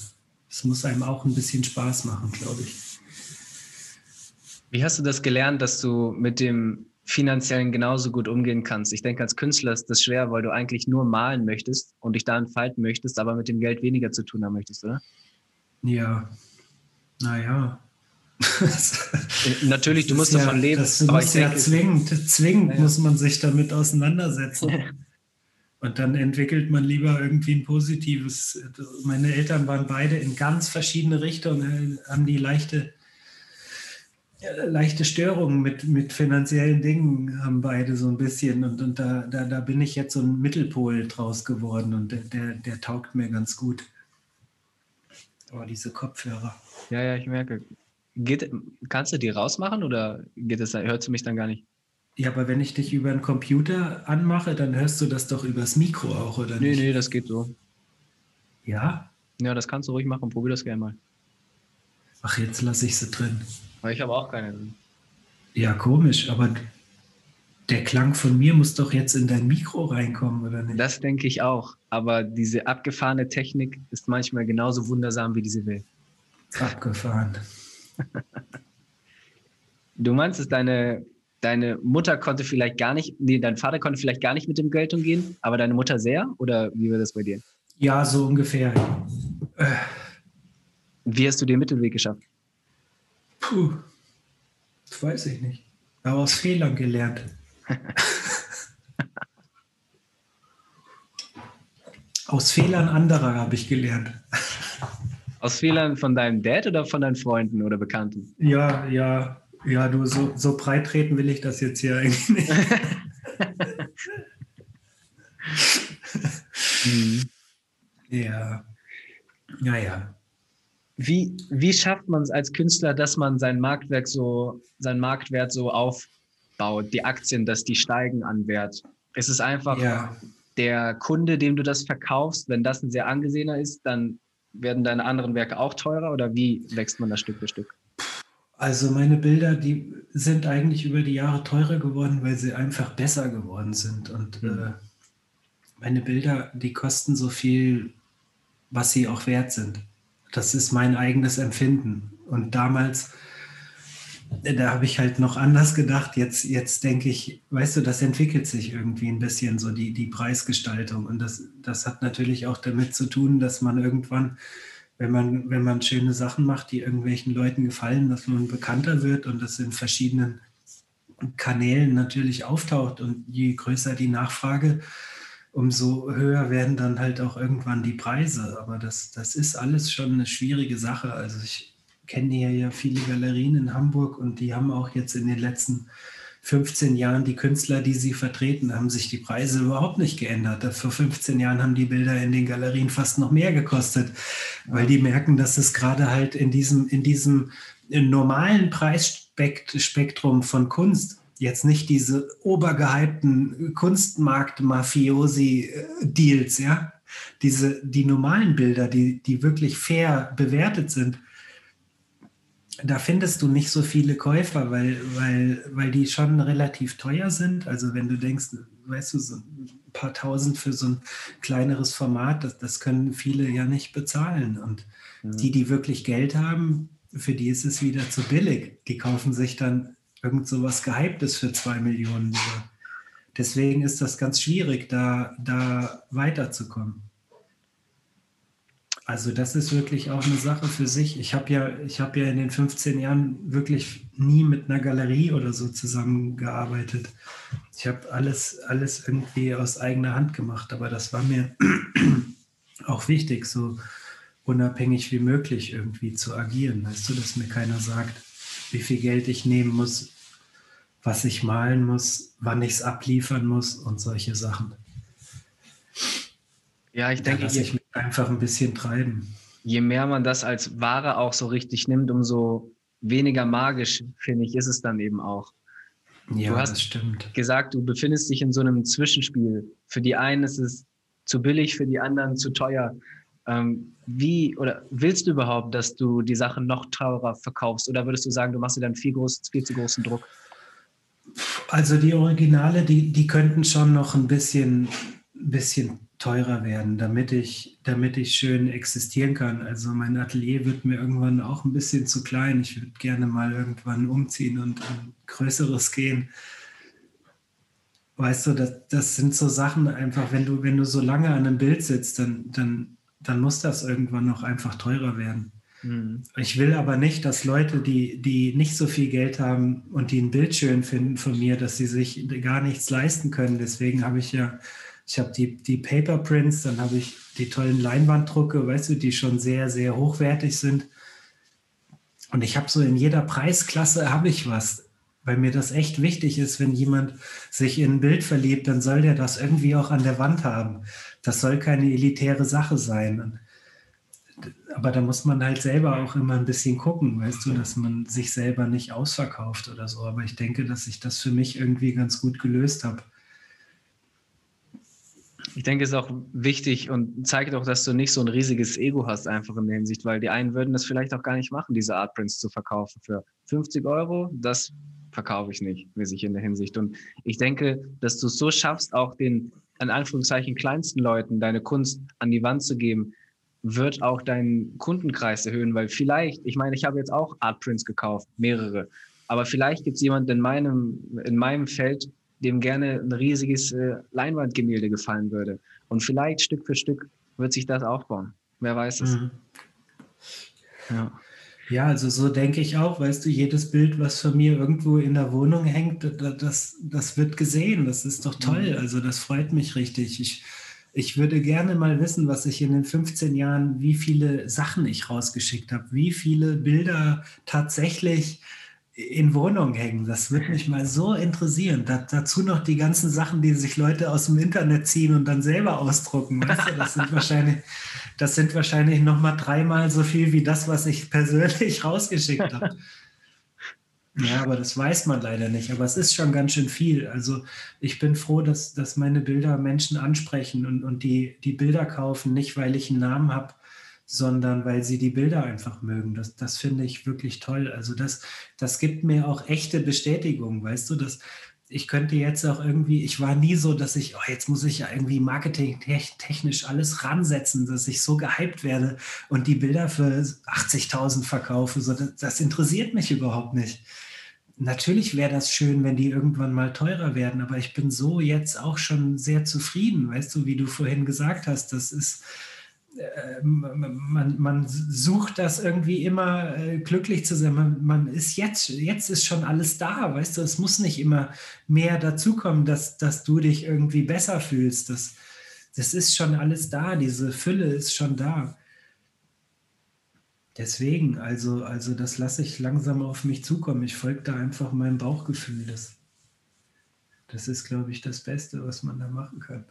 Es muss einem auch ein bisschen Spaß machen, glaube ich. Wie hast du das gelernt, dass du mit dem finanziellen genauso gut umgehen kannst? Ich denke, als Künstler ist das schwer, weil du eigentlich nur malen möchtest und dich da entfalten möchtest, aber mit dem Geld weniger zu tun haben möchtest, oder? Ja, naja. Natürlich, du musst ja, davon leben. Das aber ich ja denke, zwingend, zwingend ja. muss man sich damit auseinandersetzen. Und dann entwickelt man lieber irgendwie ein positives. Meine Eltern waren beide in ganz verschiedene Richtungen, haben die leichte, leichte Störungen mit, mit finanziellen Dingen, haben beide so ein bisschen. Und, und da, da, da bin ich jetzt so ein Mittelpol draus geworden und der, der, der taugt mir ganz gut. Oh, diese Kopfhörer. Ja, ja, ich merke. Geht, kannst du die rausmachen oder geht es, hörst du mich dann gar nicht? Ja, aber wenn ich dich über einen Computer anmache, dann hörst du das doch übers Mikro auch, oder nicht? Nee, nee, das geht so. Ja? Ja, das kannst du ruhig machen. Probier das gerne mal. Ach, jetzt lasse ich sie drin. Aber ich habe auch keine drin. Ja, komisch, aber der Klang von mir muss doch jetzt in dein Mikro reinkommen, oder nicht? Das denke ich auch. Aber diese abgefahrene Technik ist manchmal genauso wundersam wie diese Welt. Abgefahren. du meinst, dass deine deine Mutter konnte vielleicht gar nicht, nee, dein Vater konnte vielleicht gar nicht mit dem Geld umgehen, aber deine Mutter sehr? Oder wie war das bei dir? Ja, so ungefähr. Wie hast du den Mittelweg geschafft? Puh, das weiß ich nicht. Aber aus Fehlern gelernt. aus Fehlern anderer habe ich gelernt. Aus Fehlern von deinem Dad oder von deinen Freunden oder Bekannten? Ja, ja, ja, du, so, so breit treten will ich das jetzt hier eigentlich nicht. mhm. Ja. Ja, ja. Wie, wie schafft man es als Künstler, dass man sein Marktwerk so, sein Marktwert so aufbaut, die Aktien, dass die steigen an Wert? Ist es einfach ja. der Kunde, dem du das verkaufst, wenn das ein sehr angesehener ist, dann werden deine anderen Werke auch teurer oder wie wächst man das Stück für Stück? Also meine Bilder, die sind eigentlich über die Jahre teurer geworden, weil sie einfach besser geworden sind. Und mhm. äh, meine Bilder, die kosten so viel, was sie auch wert sind. Das ist mein eigenes Empfinden. Und damals, da habe ich halt noch anders gedacht. Jetzt, jetzt denke ich, weißt du, das entwickelt sich irgendwie ein bisschen so die, die Preisgestaltung. Und das, das hat natürlich auch damit zu tun, dass man irgendwann wenn man, wenn man schöne Sachen macht, die irgendwelchen Leuten gefallen, dass man bekannter wird und das in verschiedenen Kanälen natürlich auftaucht. Und je größer die Nachfrage, umso höher werden dann halt auch irgendwann die Preise. Aber das, das ist alles schon eine schwierige Sache. Also ich kenne ja viele Galerien in Hamburg und die haben auch jetzt in den letzten 15 Jahren die Künstler, die sie vertreten, haben sich die Preise überhaupt nicht geändert. Vor 15 Jahren haben die Bilder in den Galerien fast noch mehr gekostet, weil die merken, dass es gerade halt in diesem, in diesem normalen Preisspektrum von Kunst jetzt nicht diese obergehypten Kunstmarkt-Mafiosi-Deals, ja, diese, die normalen Bilder, die, die wirklich fair bewertet sind, da findest du nicht so viele Käufer, weil, weil, weil die schon relativ teuer sind. Also wenn du denkst, weißt du, so ein paar tausend für so ein kleineres Format, das, das können viele ja nicht bezahlen. Und mhm. die, die wirklich Geld haben, für die ist es wieder zu billig. Die kaufen sich dann irgend so was Gehyptes für zwei Millionen. Deswegen ist das ganz schwierig, da, da weiterzukommen. Also das ist wirklich auch eine Sache für sich. Ich habe ja, ich habe ja in den 15 Jahren wirklich nie mit einer Galerie oder so zusammengearbeitet. Ich habe alles, alles irgendwie aus eigener Hand gemacht, aber das war mir auch wichtig, so unabhängig wie möglich irgendwie zu agieren. Weißt du, dass mir keiner sagt, wie viel Geld ich nehmen muss, was ich malen muss, wann ich es abliefern muss und solche Sachen. Ja, ich denke, da ich einfach ein bisschen treiben. Je mehr man das als Ware auch so richtig nimmt, umso weniger magisch, finde ich, ist es dann eben auch. Ja, du hast das stimmt. gesagt, du befindest dich in so einem Zwischenspiel. Für die einen ist es zu billig, für die anderen zu teuer. Ähm, wie oder willst du überhaupt, dass du die Sachen noch teurer verkaufst? Oder würdest du sagen, du machst dir dann viel, groß, viel zu großen Druck? Also die Originale, die, die könnten schon noch ein bisschen, bisschen teurer werden, damit ich, damit ich schön existieren kann. Also mein Atelier wird mir irgendwann auch ein bisschen zu klein. Ich würde gerne mal irgendwann umziehen und ein größeres gehen. Weißt du, das, das sind so Sachen einfach, wenn du, wenn du so lange an einem Bild sitzt, dann, dann, dann muss das irgendwann noch einfach teurer werden. Mhm. Ich will aber nicht, dass Leute, die, die nicht so viel Geld haben und die ein Bild schön finden von mir, dass sie sich gar nichts leisten können. Deswegen habe ich ja ich habe die, die Paper Prints, dann habe ich die tollen Leinwanddrucke, weißt du, die schon sehr, sehr hochwertig sind. Und ich habe so in jeder Preisklasse habe ich was, weil mir das echt wichtig ist, wenn jemand sich in ein Bild verliebt, dann soll der das irgendwie auch an der Wand haben. Das soll keine elitäre Sache sein. Aber da muss man halt selber auch immer ein bisschen gucken, weißt du, dass man sich selber nicht ausverkauft oder so. Aber ich denke, dass ich das für mich irgendwie ganz gut gelöst habe. Ich denke, es ist auch wichtig und zeigt auch, dass du nicht so ein riesiges Ego hast, einfach in der Hinsicht, weil die einen würden das vielleicht auch gar nicht machen, diese Art Prints zu verkaufen für 50 Euro. Das verkaufe ich nicht, mäßig in der Hinsicht. Und ich denke, dass du es so schaffst, auch den, in Anführungszeichen, kleinsten Leuten deine Kunst an die Wand zu geben, wird auch deinen Kundenkreis erhöhen, weil vielleicht, ich meine, ich habe jetzt auch Art Prints gekauft, mehrere, aber vielleicht gibt es jemanden in meinem, in meinem Feld, dem gerne ein riesiges äh, Leinwandgemälde gefallen würde. Und vielleicht Stück für Stück wird sich das aufbauen. Wer weiß es. Mhm. Ja. ja, also so denke ich auch. Weißt du, jedes Bild, was von mir irgendwo in der Wohnung hängt, das, das wird gesehen. Das ist doch toll. Mhm. Also das freut mich richtig. Ich, ich würde gerne mal wissen, was ich in den 15 Jahren, wie viele Sachen ich rausgeschickt habe, wie viele Bilder tatsächlich in Wohnungen hängen. Das würde mich mal so interessieren. Da, dazu noch die ganzen Sachen, die sich Leute aus dem Internet ziehen und dann selber ausdrucken. Weißt du, das sind wahrscheinlich, das sind wahrscheinlich noch mal dreimal so viel wie das, was ich persönlich rausgeschickt habe. Ja, aber das weiß man leider nicht. Aber es ist schon ganz schön viel. Also ich bin froh, dass, dass meine Bilder Menschen ansprechen und, und die, die Bilder kaufen, nicht weil ich einen Namen habe, sondern weil sie die Bilder einfach mögen. Das, das finde ich wirklich toll. Also das, das gibt mir auch echte Bestätigung, weißt du, dass ich könnte jetzt auch irgendwie, ich war nie so, dass ich, oh, jetzt muss ich ja irgendwie marketingtechnisch alles ransetzen, dass ich so gehypt werde und die Bilder für 80.000 verkaufe. So, das, das interessiert mich überhaupt nicht. Natürlich wäre das schön, wenn die irgendwann mal teurer werden, aber ich bin so jetzt auch schon sehr zufrieden, weißt du, wie du vorhin gesagt hast, das ist, man, man, sucht das irgendwie immer äh, glücklich zu sein. Man, man, ist jetzt, jetzt ist schon alles da, weißt du, es muss nicht immer mehr dazukommen, dass, dass du dich irgendwie besser fühlst. Das, das ist schon alles da, diese Fülle ist schon da. Deswegen, also, also das lasse ich langsam auf mich zukommen. Ich folge da einfach meinem Bauchgefühl. Das, das ist, glaube ich, das Beste, was man da machen kann.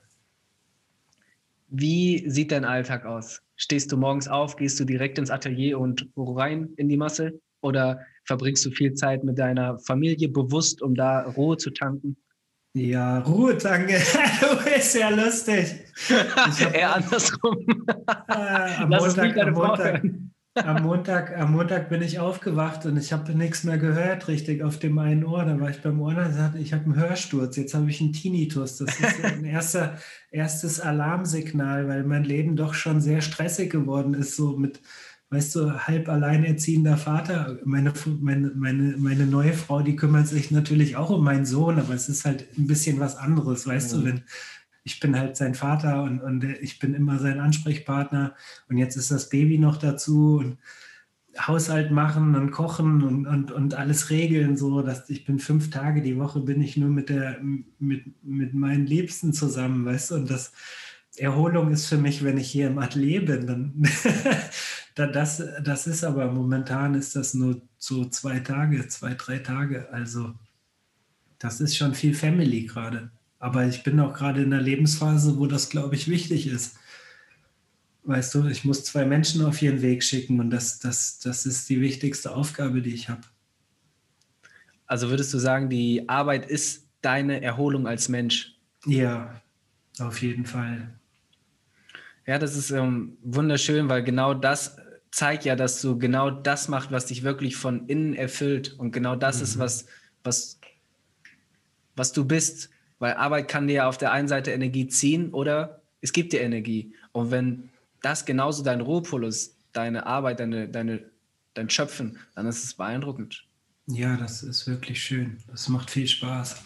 Wie sieht dein Alltag aus? Stehst du morgens auf, gehst du direkt ins Atelier und rein in die Masse? Oder verbringst du viel Zeit mit deiner Familie bewusst, um da Ruhe zu tanken? Ja, Ruhe tanken, du bist ja lustig. Eher andersrum. Äh, am, Montag, am, Montag, am, Montag, am Montag bin ich aufgewacht und ich habe nichts mehr gehört, richtig, auf dem einen Ohr. Da war ich beim Ohrenarzt, ich habe einen Hörsturz, jetzt habe ich einen Tinnitus. Das ist ein erster, erstes Alarmsignal, weil mein Leben doch schon sehr stressig geworden ist, so mit, weißt du, halb alleinerziehender Vater. Meine, meine, meine, meine neue Frau, die kümmert sich natürlich auch um meinen Sohn, aber es ist halt ein bisschen was anderes, weißt mhm. du, wenn ich bin halt sein Vater und, und ich bin immer sein Ansprechpartner und jetzt ist das Baby noch dazu und Haushalt machen und kochen und, und, und alles regeln, so dass ich bin fünf Tage die Woche bin ich nur mit der mit, mit meinen Liebsten zusammen, weißt du, und das Erholung ist für mich, wenn ich hier im Atelier bin, dann das, das ist aber momentan ist das nur so zwei Tage, zwei, drei Tage. Also das ist schon viel Family gerade. Aber ich bin auch gerade in einer Lebensphase, wo das, glaube ich, wichtig ist. Weißt du, ich muss zwei Menschen auf ihren Weg schicken und das, das, das ist die wichtigste Aufgabe, die ich habe. Also würdest du sagen, die Arbeit ist deine Erholung als Mensch? Ja, auf jeden Fall. Ja, das ist ähm, wunderschön, weil genau das zeigt ja, dass du genau das machst, was dich wirklich von innen erfüllt. Und genau das mhm. ist, was, was, was du bist. Weil Arbeit kann dir auf der einen Seite Energie ziehen oder es gibt dir Energie. Und wenn das genauso dein Ruhepol ist, deine Arbeit, deine, deine, dein Schöpfen, dann ist es beeindruckend. Ja, das ist wirklich schön. Das macht viel Spaß.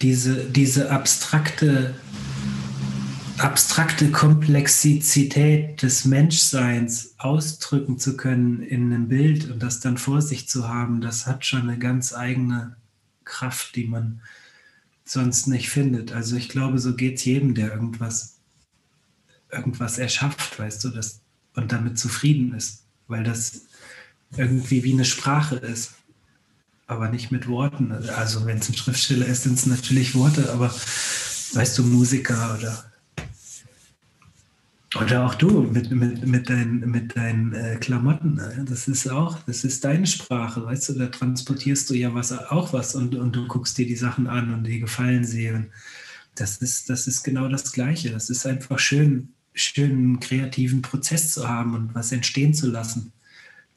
Diese, diese abstrakte, abstrakte Komplexität des Menschseins ausdrücken zu können in einem Bild und das dann vor sich zu haben, das hat schon eine ganz eigene Kraft, die man sonst nicht findet. Also ich glaube, so geht es jedem, der irgendwas, irgendwas erschafft, weißt du, das, und damit zufrieden ist, weil das irgendwie wie eine Sprache ist, aber nicht mit Worten. Also wenn es ein Schriftsteller ist, sind es natürlich Worte, aber weißt du, Musiker oder oder auch du mit, mit, mit, dein, mit deinen äh, Klamotten. Ne? Das ist auch, das ist deine Sprache, weißt du, da transportierst du ja was, auch was und, und du guckst dir die Sachen an und die gefallen sie. Das ist, das ist genau das Gleiche. Das ist einfach schön, schön einen kreativen Prozess zu haben und was entstehen zu lassen.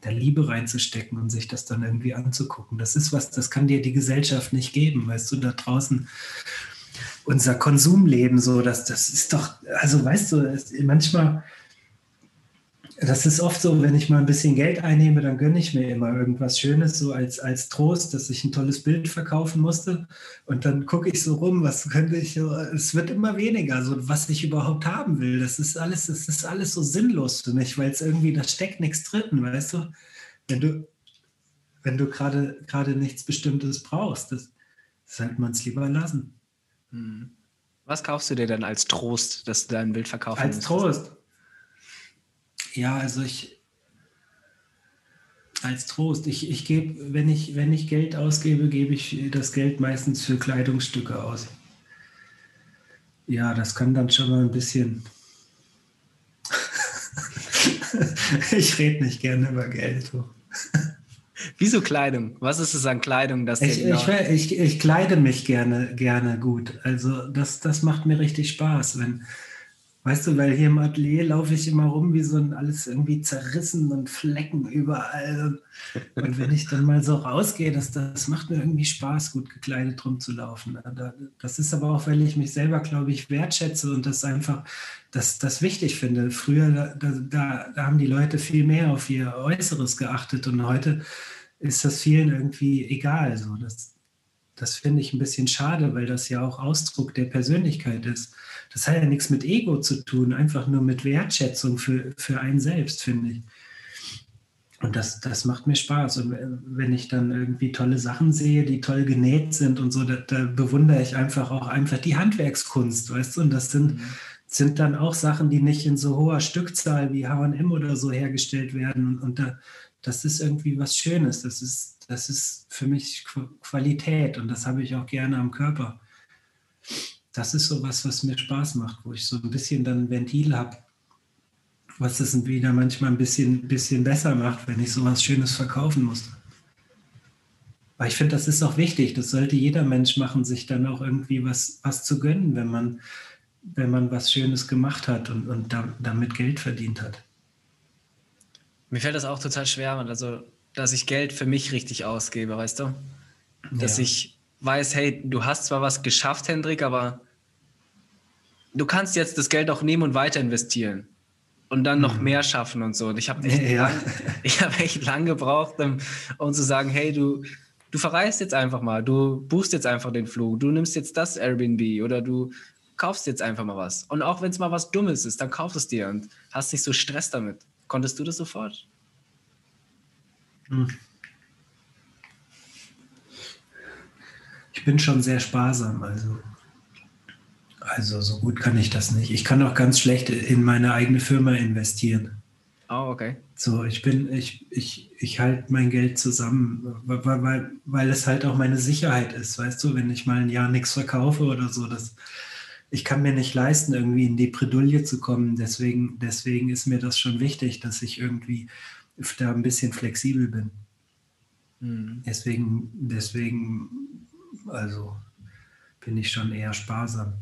Da Liebe reinzustecken und sich das dann irgendwie anzugucken. Das ist was, das kann dir die Gesellschaft nicht geben, weißt du, da draußen unser Konsumleben so, dass das ist doch, also weißt du, manchmal, das ist oft so, wenn ich mal ein bisschen Geld einnehme, dann gönne ich mir immer irgendwas Schönes, so als, als Trost, dass ich ein tolles Bild verkaufen musste. Und dann gucke ich so rum, was könnte ich, es wird immer weniger, so was ich überhaupt haben will. Das ist alles, das ist alles so sinnlos für mich, weil es irgendwie, da steckt nichts drin, weißt du? Wenn du, wenn du gerade nichts Bestimmtes brauchst, das sollte man es lieber lassen. Hm. Was kaufst du dir denn als Trost, dass du dein Bild verkaufen Als musst? Trost? Ja, also ich als Trost. Ich, ich gebe, wenn ich, wenn ich Geld ausgebe, gebe ich das Geld meistens für Kleidungsstücke aus. Ja, das kann dann schon mal ein bisschen. ich rede nicht gerne über Geld. Wieso Kleidung? Was ist es an Kleidung, dass ich, genau ich, ich, ich, kleide mich gerne, gerne gut. Also das, das macht mir richtig Spaß. Wenn, weißt du, weil hier im Atelier laufe ich immer rum wie so ein alles irgendwie zerrissen und Flecken überall. Und wenn ich dann mal so rausgehe, das, das macht mir irgendwie Spaß, gut gekleidet rumzulaufen. Das ist aber auch, weil ich mich selber, glaube ich, wertschätze und das einfach das, das wichtig finde. Früher, da, da, da haben die Leute viel mehr auf ihr Äußeres geachtet und heute ist das vielen irgendwie egal. Das, das finde ich ein bisschen schade, weil das ja auch Ausdruck der Persönlichkeit ist. Das hat ja nichts mit Ego zu tun, einfach nur mit Wertschätzung für, für einen selbst, finde ich. Und das, das macht mir Spaß. Und wenn ich dann irgendwie tolle Sachen sehe, die toll genäht sind und so, da, da bewundere ich einfach auch einfach die Handwerkskunst, weißt du? Und das sind, mhm. sind dann auch Sachen, die nicht in so hoher Stückzahl wie HM oder so hergestellt werden. Und da, das ist irgendwie was Schönes. Das ist, das ist für mich Qualität und das habe ich auch gerne am Körper. Das ist so was, was mir Spaß macht, wo ich so ein bisschen dann ein Ventil habe was es wieder manchmal ein bisschen, bisschen besser macht, wenn ich sowas Schönes verkaufen muss. Weil ich finde, das ist auch wichtig. Das sollte jeder Mensch machen, sich dann auch irgendwie was, was zu gönnen, wenn man, wenn man was Schönes gemacht hat und, und da, damit Geld verdient hat. Mir fällt das auch total schwer, also dass ich Geld für mich richtig ausgebe, weißt du? Dass ja. ich weiß, hey, du hast zwar was geschafft, Hendrik, aber du kannst jetzt das Geld auch nehmen und weiter investieren und dann noch mhm. mehr schaffen und so. Und ich habe echt, ja. lang, hab echt lang gebraucht, um, um, zu sagen, hey, du, du verreist jetzt einfach mal, du buchst jetzt einfach den Flug, du nimmst jetzt das Airbnb oder du kaufst jetzt einfach mal was. Und auch wenn es mal was Dummes ist, dann kauf es dir und hast nicht so Stress damit. Konntest du das sofort? Hm. Ich bin schon sehr sparsam, also also so gut kann ich das nicht. Ich kann auch ganz schlecht in meine eigene Firma investieren. Oh, okay. So, ich bin, ich, ich, ich halte mein Geld zusammen, weil, weil, weil es halt auch meine Sicherheit ist, weißt du, wenn ich mal ein Jahr nichts verkaufe oder so, das, ich kann mir nicht leisten, irgendwie in die Bredouille zu kommen. Deswegen, deswegen ist mir das schon wichtig, dass ich irgendwie da ein bisschen flexibel bin. Mhm. Deswegen, deswegen, also bin ich schon eher sparsam.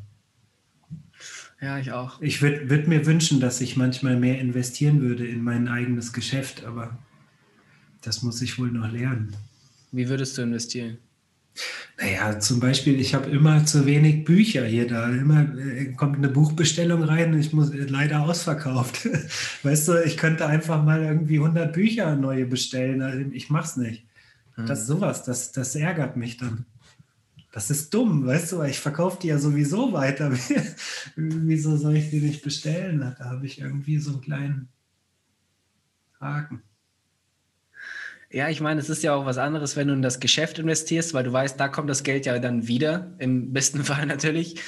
Ja, ich auch. Ich würde würd mir wünschen, dass ich manchmal mehr investieren würde in mein eigenes Geschäft, aber das muss ich wohl noch lernen. Wie würdest du investieren? Naja, zum Beispiel, ich habe immer zu wenig Bücher hier da. Immer äh, kommt eine Buchbestellung rein und ich muss äh, leider ausverkauft. Weißt du, ich könnte einfach mal irgendwie 100 Bücher neue bestellen. Also ich mache es nicht. Hm. Das ist sowas, das, das ärgert mich dann. Das ist dumm, weißt du, weil ich verkaufe die ja sowieso weiter. Wieso soll ich die nicht bestellen? Da habe ich irgendwie so einen kleinen Haken. Ja, ich meine, es ist ja auch was anderes, wenn du in das Geschäft investierst, weil du weißt, da kommt das Geld ja dann wieder, im besten Fall natürlich.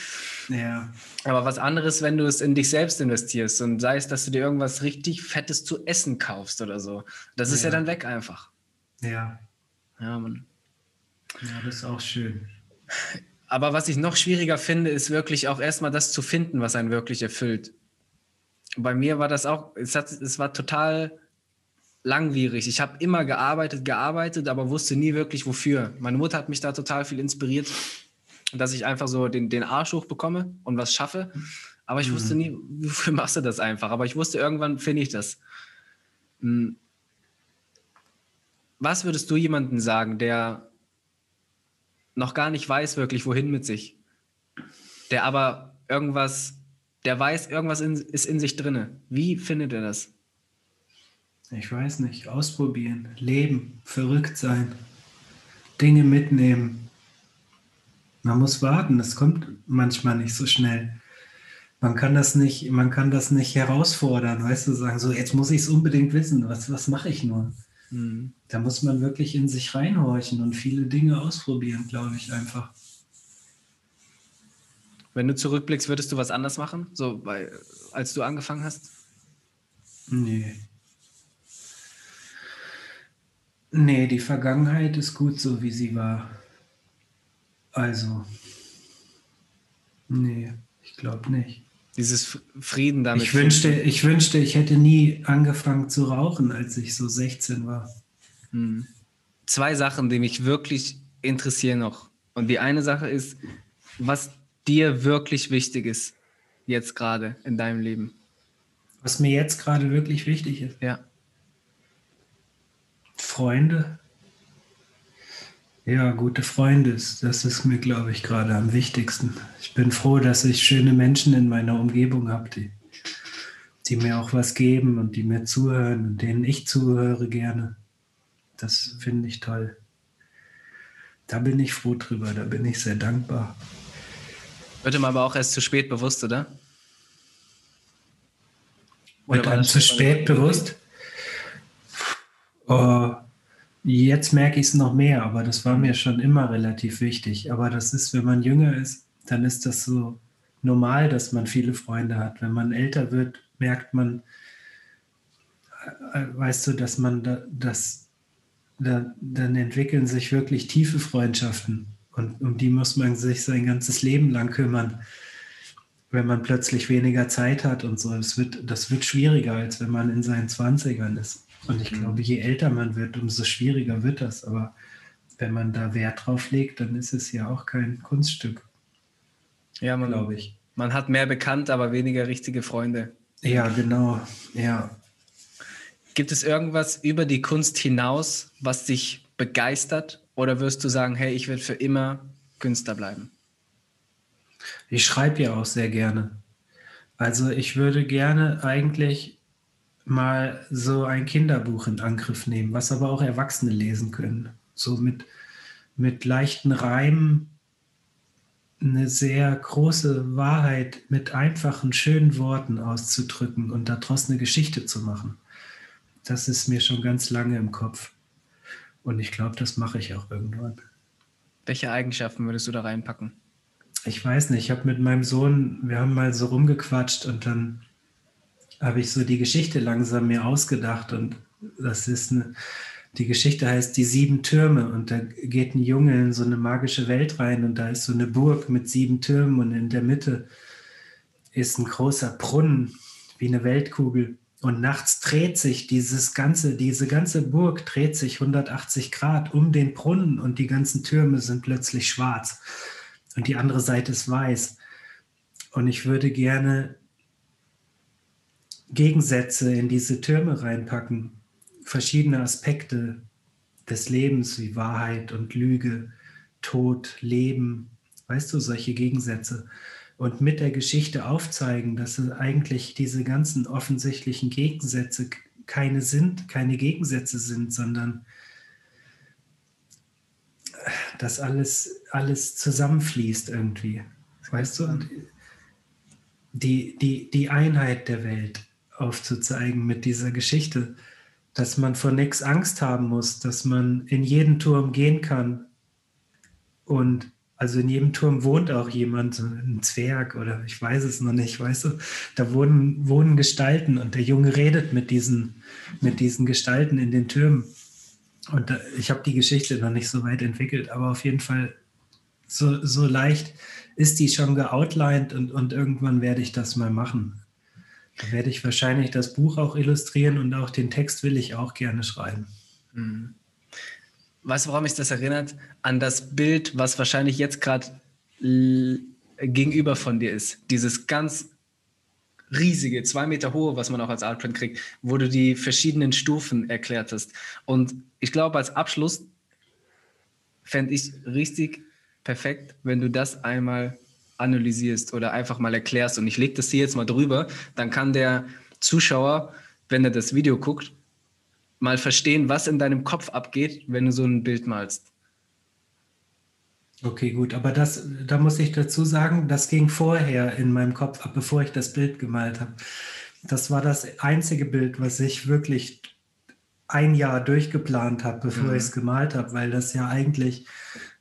Ja. Aber was anderes, wenn du es in dich selbst investierst und sei es, dass du dir irgendwas richtig Fettes zu essen kaufst oder so. Das ist ja, ja dann weg einfach. Ja. Ja, Mann. Ja, das ist auch schön. Aber was ich noch schwieriger finde, ist wirklich auch erstmal das zu finden, was einen wirklich erfüllt. Bei mir war das auch, es, hat, es war total langwierig. Ich habe immer gearbeitet, gearbeitet, aber wusste nie wirklich wofür. Meine Mutter hat mich da total viel inspiriert, dass ich einfach so den, den Arsch hoch bekomme und was schaffe. Aber ich mhm. wusste nie, wofür machst du das einfach. Aber ich wusste, irgendwann finde ich das. Hm. Was würdest du jemandem sagen, der noch gar nicht weiß wirklich, wohin mit sich. Der aber irgendwas, der weiß, irgendwas in, ist in sich drinne. Wie findet er das? Ich weiß nicht. Ausprobieren, leben, verrückt sein, Dinge mitnehmen. Man muss warten, das kommt manchmal nicht so schnell. Man kann das nicht, man kann das nicht herausfordern, weißt du, sagen, so jetzt muss ich es unbedingt wissen, was, was mache ich nur? Mhm. Da muss man wirklich in sich reinhorchen und viele Dinge ausprobieren, glaube ich einfach. Wenn du zurückblickst, würdest du was anders machen, so bei, als du angefangen hast? Nee. Nee, die Vergangenheit ist gut so, wie sie war. Also, nee, ich glaube nicht. Dieses Frieden damit. Ich wünschte, ich wünschte, ich hätte nie angefangen zu rauchen, als ich so 16 war. Hm. Zwei Sachen, die mich wirklich interessieren noch. Und die eine Sache ist, was dir wirklich wichtig ist, jetzt gerade in deinem Leben. Was mir jetzt gerade wirklich wichtig ist? Ja. Freunde, ja, gute Freunde, das ist mir, glaube ich, gerade am wichtigsten. Ich bin froh, dass ich schöne Menschen in meiner Umgebung habe, die, die mir auch was geben und die mir zuhören und denen ich zuhöre gerne. Das finde ich toll. Da bin ich froh drüber, da bin ich sehr dankbar. Wird ihm aber auch erst zu spät bewusst, oder? Wird einem zu spät bewusst? Oh, jetzt merke ich es noch mehr, aber das war mir schon immer relativ wichtig. Aber das ist, wenn man jünger ist, dann ist das so normal, dass man viele Freunde hat. Wenn man älter wird, merkt man, äh, äh, weißt du, dass man da, das, da, dann entwickeln sich wirklich tiefe Freundschaften. Und um die muss man sich sein ganzes Leben lang kümmern, wenn man plötzlich weniger Zeit hat und so. Das wird, das wird schwieriger, als wenn man in seinen 20ern ist. Und ich mhm. glaube, je älter man wird, umso schwieriger wird das. Aber wenn man da Wert drauf legt, dann ist es ja auch kein Kunststück. Ja, man, glaube ich. Man hat mehr bekannt, aber weniger richtige Freunde. Ja, genau. Ja. Gibt es irgendwas über die Kunst hinaus, was dich begeistert oder wirst du sagen, hey, ich werde für immer Künstler bleiben? Ich schreibe ja auch sehr gerne. Also ich würde gerne eigentlich mal so ein Kinderbuch in Angriff nehmen, was aber auch Erwachsene lesen können. So mit, mit leichten Reimen, eine sehr große Wahrheit mit einfachen, schönen Worten auszudrücken und daraus eine Geschichte zu machen. Das ist mir schon ganz lange im Kopf. Und ich glaube, das mache ich auch irgendwann. Welche Eigenschaften würdest du da reinpacken? Ich weiß nicht. Ich habe mit meinem Sohn, wir haben mal so rumgequatscht und dann habe ich so die Geschichte langsam mir ausgedacht. Und das ist eine, die Geschichte heißt Die sieben Türme. Und da geht ein Junge in so eine magische Welt rein und da ist so eine Burg mit sieben Türmen und in der Mitte ist ein großer Brunnen wie eine Weltkugel. Und nachts dreht sich dieses ganze, diese ganze Burg dreht sich 180 Grad um den Brunnen und die ganzen Türme sind plötzlich schwarz und die andere Seite ist weiß. Und ich würde gerne Gegensätze in diese Türme reinpacken, verschiedene Aspekte des Lebens wie Wahrheit und Lüge, Tod, Leben, weißt du, solche Gegensätze und mit der Geschichte aufzeigen, dass eigentlich diese ganzen offensichtlichen Gegensätze keine sind, keine Gegensätze sind, sondern dass alles, alles zusammenfließt irgendwie. Weißt du? Die, die, die Einheit der Welt aufzuzeigen mit dieser Geschichte, dass man vor nichts Angst haben muss, dass man in jeden Turm gehen kann und also in jedem Turm wohnt auch jemand, ein Zwerg oder ich weiß es noch nicht, weißt du, da wohnen, wohnen Gestalten und der Junge redet mit diesen, mit diesen Gestalten in den Türmen. Und da, ich habe die Geschichte noch nicht so weit entwickelt, aber auf jeden Fall so, so leicht ist die schon geoutlined und, und irgendwann werde ich das mal machen. Da werde ich wahrscheinlich das Buch auch illustrieren und auch den Text will ich auch gerne schreiben. Mhm. Weißt du, woran mich das erinnert? An das Bild, was wahrscheinlich jetzt gerade gegenüber von dir ist. Dieses ganz riesige, zwei Meter hohe, was man auch als Artprint kriegt, wo du die verschiedenen Stufen erklärt hast. Und ich glaube, als Abschluss fände ich richtig perfekt, wenn du das einmal analysierst oder einfach mal erklärst. Und ich lege das hier jetzt mal drüber, dann kann der Zuschauer, wenn er das Video guckt, mal verstehen, was in deinem Kopf abgeht, wenn du so ein Bild malst. Okay, gut, aber das, da muss ich dazu sagen, das ging vorher in meinem Kopf ab, bevor ich das Bild gemalt habe. Das war das einzige Bild, was ich wirklich ein Jahr durchgeplant habe, bevor mhm. ich es gemalt habe, weil das ja eigentlich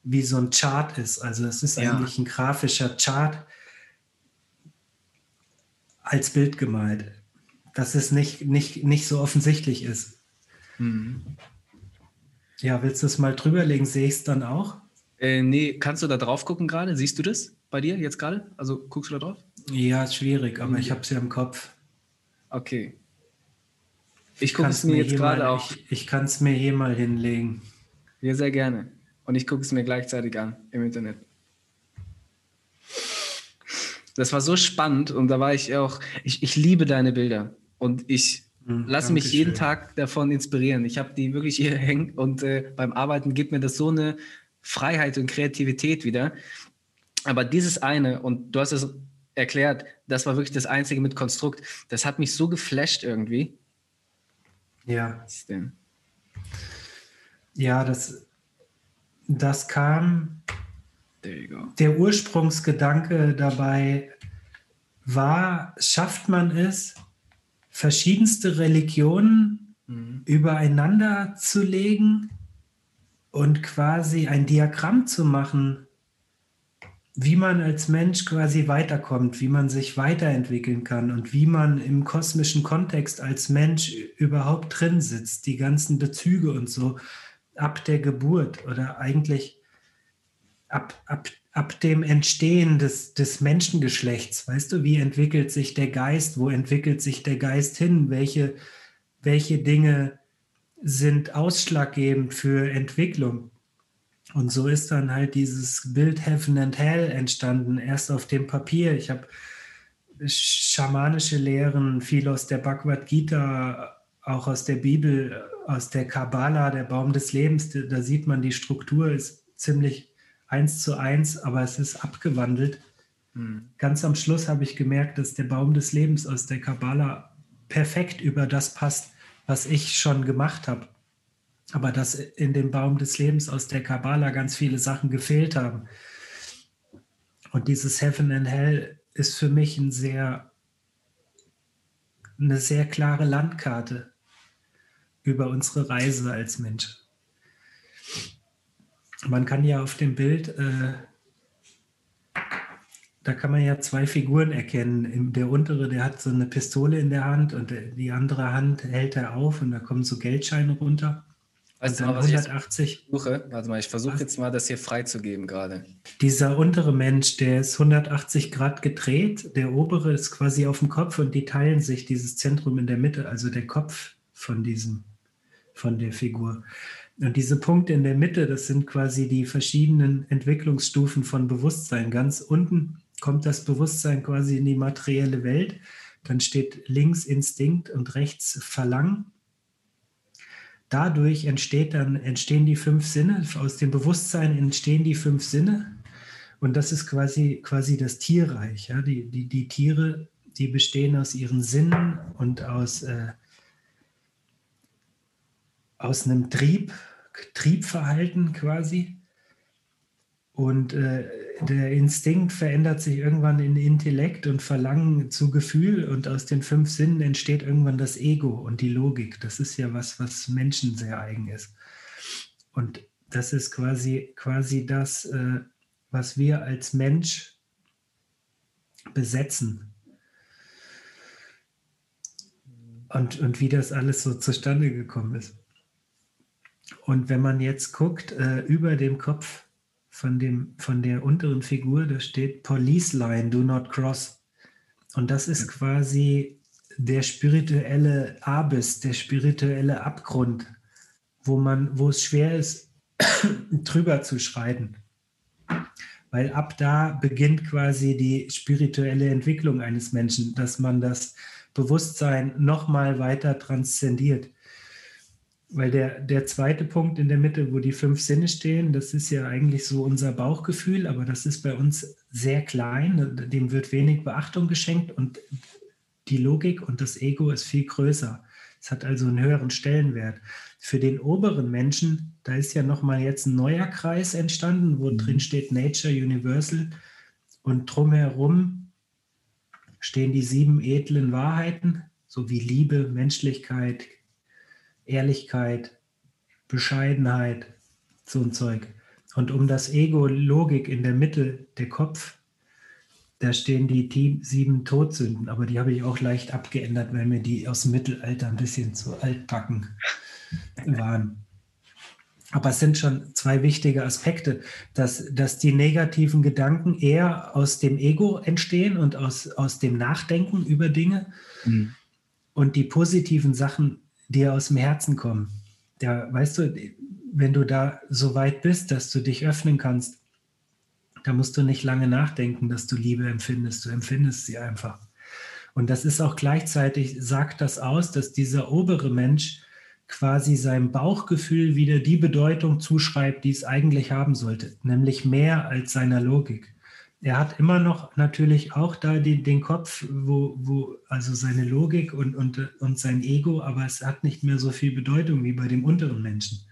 wie so ein Chart ist. Also es ist ja. eigentlich ein grafischer Chart als Bild gemalt, dass es nicht, nicht, nicht so offensichtlich ist. Mhm. Ja, willst du es mal drüberlegen? Sehe ich es dann auch? Äh, nee, kannst du da drauf gucken gerade? Siehst du das bei dir jetzt gerade? Also guckst du da drauf? Ja, ist schwierig, aber mhm. ich habe es ja im Kopf. Okay. Ich gucke es mir jetzt gerade auch. Ich, ich kann es mir hier mal hinlegen. Ja, sehr gerne. Und ich gucke es mir gleichzeitig an im Internet. Das war so spannend und da war ich auch, ich, ich liebe deine Bilder und ich Mhm, Lass mich jeden schön. Tag davon inspirieren. Ich habe die wirklich hier hängen und äh, beim Arbeiten gibt mir das so eine Freiheit und Kreativität wieder. Aber dieses eine, und du hast es erklärt, das war wirklich das einzige mit Konstrukt, das hat mich so geflasht irgendwie. Ja. Ja, das, das kam, der Ursprungsgedanke dabei war, schafft man es, verschiedenste Religionen mhm. übereinander zu legen und quasi ein Diagramm zu machen, wie man als Mensch quasi weiterkommt, wie man sich weiterentwickeln kann und wie man im kosmischen Kontext als Mensch überhaupt drin sitzt, die ganzen Bezüge und so ab der Geburt oder eigentlich ab, ab, ab dem Entstehen des, des Menschengeschlechts. Weißt du, wie entwickelt sich der Geist? Wo entwickelt sich der Geist hin? Welche, welche Dinge sind ausschlaggebend für Entwicklung? Und so ist dann halt dieses Bild Heaven and Hell entstanden, erst auf dem Papier. Ich habe schamanische Lehren, viel aus der Bhagavad Gita, auch aus der Bibel, aus der Kabbala, der Baum des Lebens. Da sieht man, die Struktur ist ziemlich eins zu eins, aber es ist abgewandelt. Hm. Ganz am Schluss habe ich gemerkt, dass der Baum des Lebens aus der Kabbala perfekt über das passt, was ich schon gemacht habe. Aber dass in dem Baum des Lebens aus der Kabbala ganz viele Sachen gefehlt haben. Und dieses Heaven and Hell ist für mich ein sehr, eine sehr klare Landkarte über unsere Reise als Mensch. Man kann ja auf dem Bild, äh, da kann man ja zwei Figuren erkennen. Der untere, der hat so eine Pistole in der Hand und die andere Hand hält er auf und da kommen so Geldscheine runter. Weißt du mal, was 180. ich versuche? Warte mal, ich versuche jetzt mal, das hier freizugeben gerade. Dieser untere Mensch, der ist 180 Grad gedreht, der obere ist quasi auf dem Kopf und die teilen sich dieses Zentrum in der Mitte, also der Kopf von diesem, von der Figur. Und diese Punkte in der Mitte, das sind quasi die verschiedenen Entwicklungsstufen von Bewusstsein. Ganz unten kommt das Bewusstsein quasi in die materielle Welt. Dann steht links Instinkt und rechts Verlangen. Dadurch entsteht dann, entstehen die fünf Sinne. Aus dem Bewusstsein entstehen die fünf Sinne. Und das ist quasi, quasi das Tierreich. Ja? Die, die, die Tiere, die bestehen aus ihren Sinnen und aus äh, aus einem Trieb, Triebverhalten quasi. Und äh, der Instinkt verändert sich irgendwann in Intellekt und Verlangen zu Gefühl und aus den fünf Sinnen entsteht irgendwann das Ego und die Logik. Das ist ja was, was Menschen sehr eigen ist. Und das ist quasi, quasi das, äh, was wir als Mensch besetzen. Und, und wie das alles so zustande gekommen ist. Und wenn man jetzt guckt, äh, über dem Kopf von, dem, von der unteren Figur, da steht Police Line, do not cross. Und das ist quasi der spirituelle Abyss, der spirituelle Abgrund, wo man, wo es schwer ist, drüber zu schreiten. Weil ab da beginnt quasi die spirituelle Entwicklung eines Menschen, dass man das Bewusstsein nochmal weiter transzendiert. Weil der, der zweite Punkt in der Mitte, wo die fünf Sinne stehen, das ist ja eigentlich so unser Bauchgefühl, aber das ist bei uns sehr klein, dem wird wenig Beachtung geschenkt und die Logik und das Ego ist viel größer. Es hat also einen höheren Stellenwert. Für den oberen Menschen, da ist ja nochmal jetzt ein neuer Kreis entstanden, wo mhm. drin steht Nature Universal und drumherum stehen die sieben edlen Wahrheiten, so wie Liebe, Menschlichkeit, Ehrlichkeit, Bescheidenheit, so ein Zeug. Und um das Ego, Logik in der Mitte, der Kopf, da stehen die sieben Todsünden, aber die habe ich auch leicht abgeändert, weil mir die aus dem Mittelalter ein bisschen zu altbacken waren. Aber es sind schon zwei wichtige Aspekte, dass, dass die negativen Gedanken eher aus dem Ego entstehen und aus, aus dem Nachdenken über Dinge mhm. und die positiven Sachen dir aus dem Herzen kommen. Ja, weißt du, wenn du da so weit bist, dass du dich öffnen kannst, da musst du nicht lange nachdenken, dass du Liebe empfindest. Du empfindest sie einfach. Und das ist auch gleichzeitig, sagt das aus, dass dieser obere Mensch quasi seinem Bauchgefühl wieder die Bedeutung zuschreibt, die es eigentlich haben sollte, nämlich mehr als seiner Logik er hat immer noch natürlich auch da den, den Kopf, wo, wo, also seine Logik und, und, und sein Ego, aber es hat nicht mehr so viel Bedeutung wie bei dem unteren Menschen.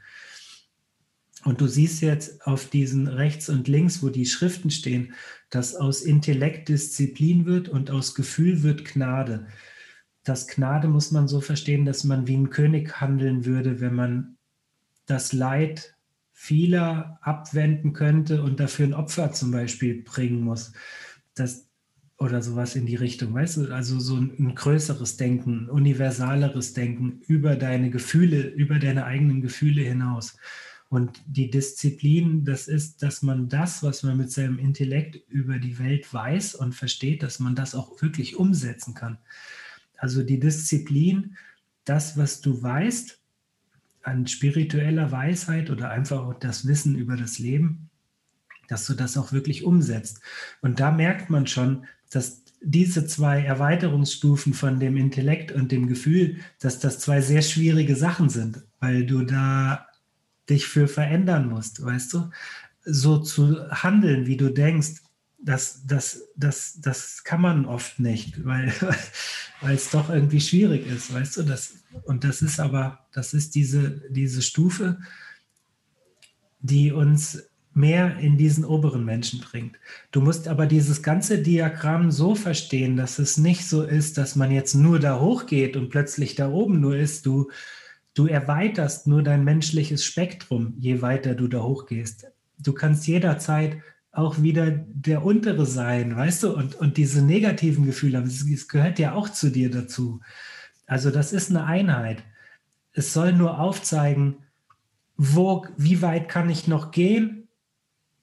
Und du siehst jetzt auf diesen rechts und links, wo die Schriften stehen, dass aus Intellekt Disziplin wird und aus Gefühl wird Gnade. Das Gnade muss man so verstehen, dass man wie ein König handeln würde, wenn man das Leid vieler abwenden könnte und dafür ein Opfer zum Beispiel bringen muss. Das, oder sowas in die Richtung, weißt du? Also so ein, ein größeres Denken, universaleres Denken über deine Gefühle, über deine eigenen Gefühle hinaus. Und die Disziplin, das ist, dass man das, was man mit seinem Intellekt über die Welt weiß und versteht, dass man das auch wirklich umsetzen kann. Also die Disziplin, das, was du weißt, an spiritueller Weisheit oder einfach auch das Wissen über das Leben, dass du das auch wirklich umsetzt. Und da merkt man schon, dass diese zwei Erweiterungsstufen von dem Intellekt und dem Gefühl, dass das zwei sehr schwierige Sachen sind, weil du da dich für verändern musst, weißt du? So zu handeln, wie du denkst, das, das, das, das kann man oft nicht, weil, weil es doch irgendwie schwierig ist, weißt du? Das, und das ist aber, das ist diese, diese Stufe, die uns mehr in diesen oberen Menschen bringt. Du musst aber dieses ganze Diagramm so verstehen, dass es nicht so ist, dass man jetzt nur da hochgeht und plötzlich da oben nur ist. Du, Du erweiterst nur dein menschliches Spektrum, je weiter du da hochgehst. Du kannst jederzeit auch wieder der untere sein, weißt du, und, und diese negativen Gefühle, es gehört ja auch zu dir dazu. Also das ist eine Einheit. Es soll nur aufzeigen, wo, wie weit kann ich noch gehen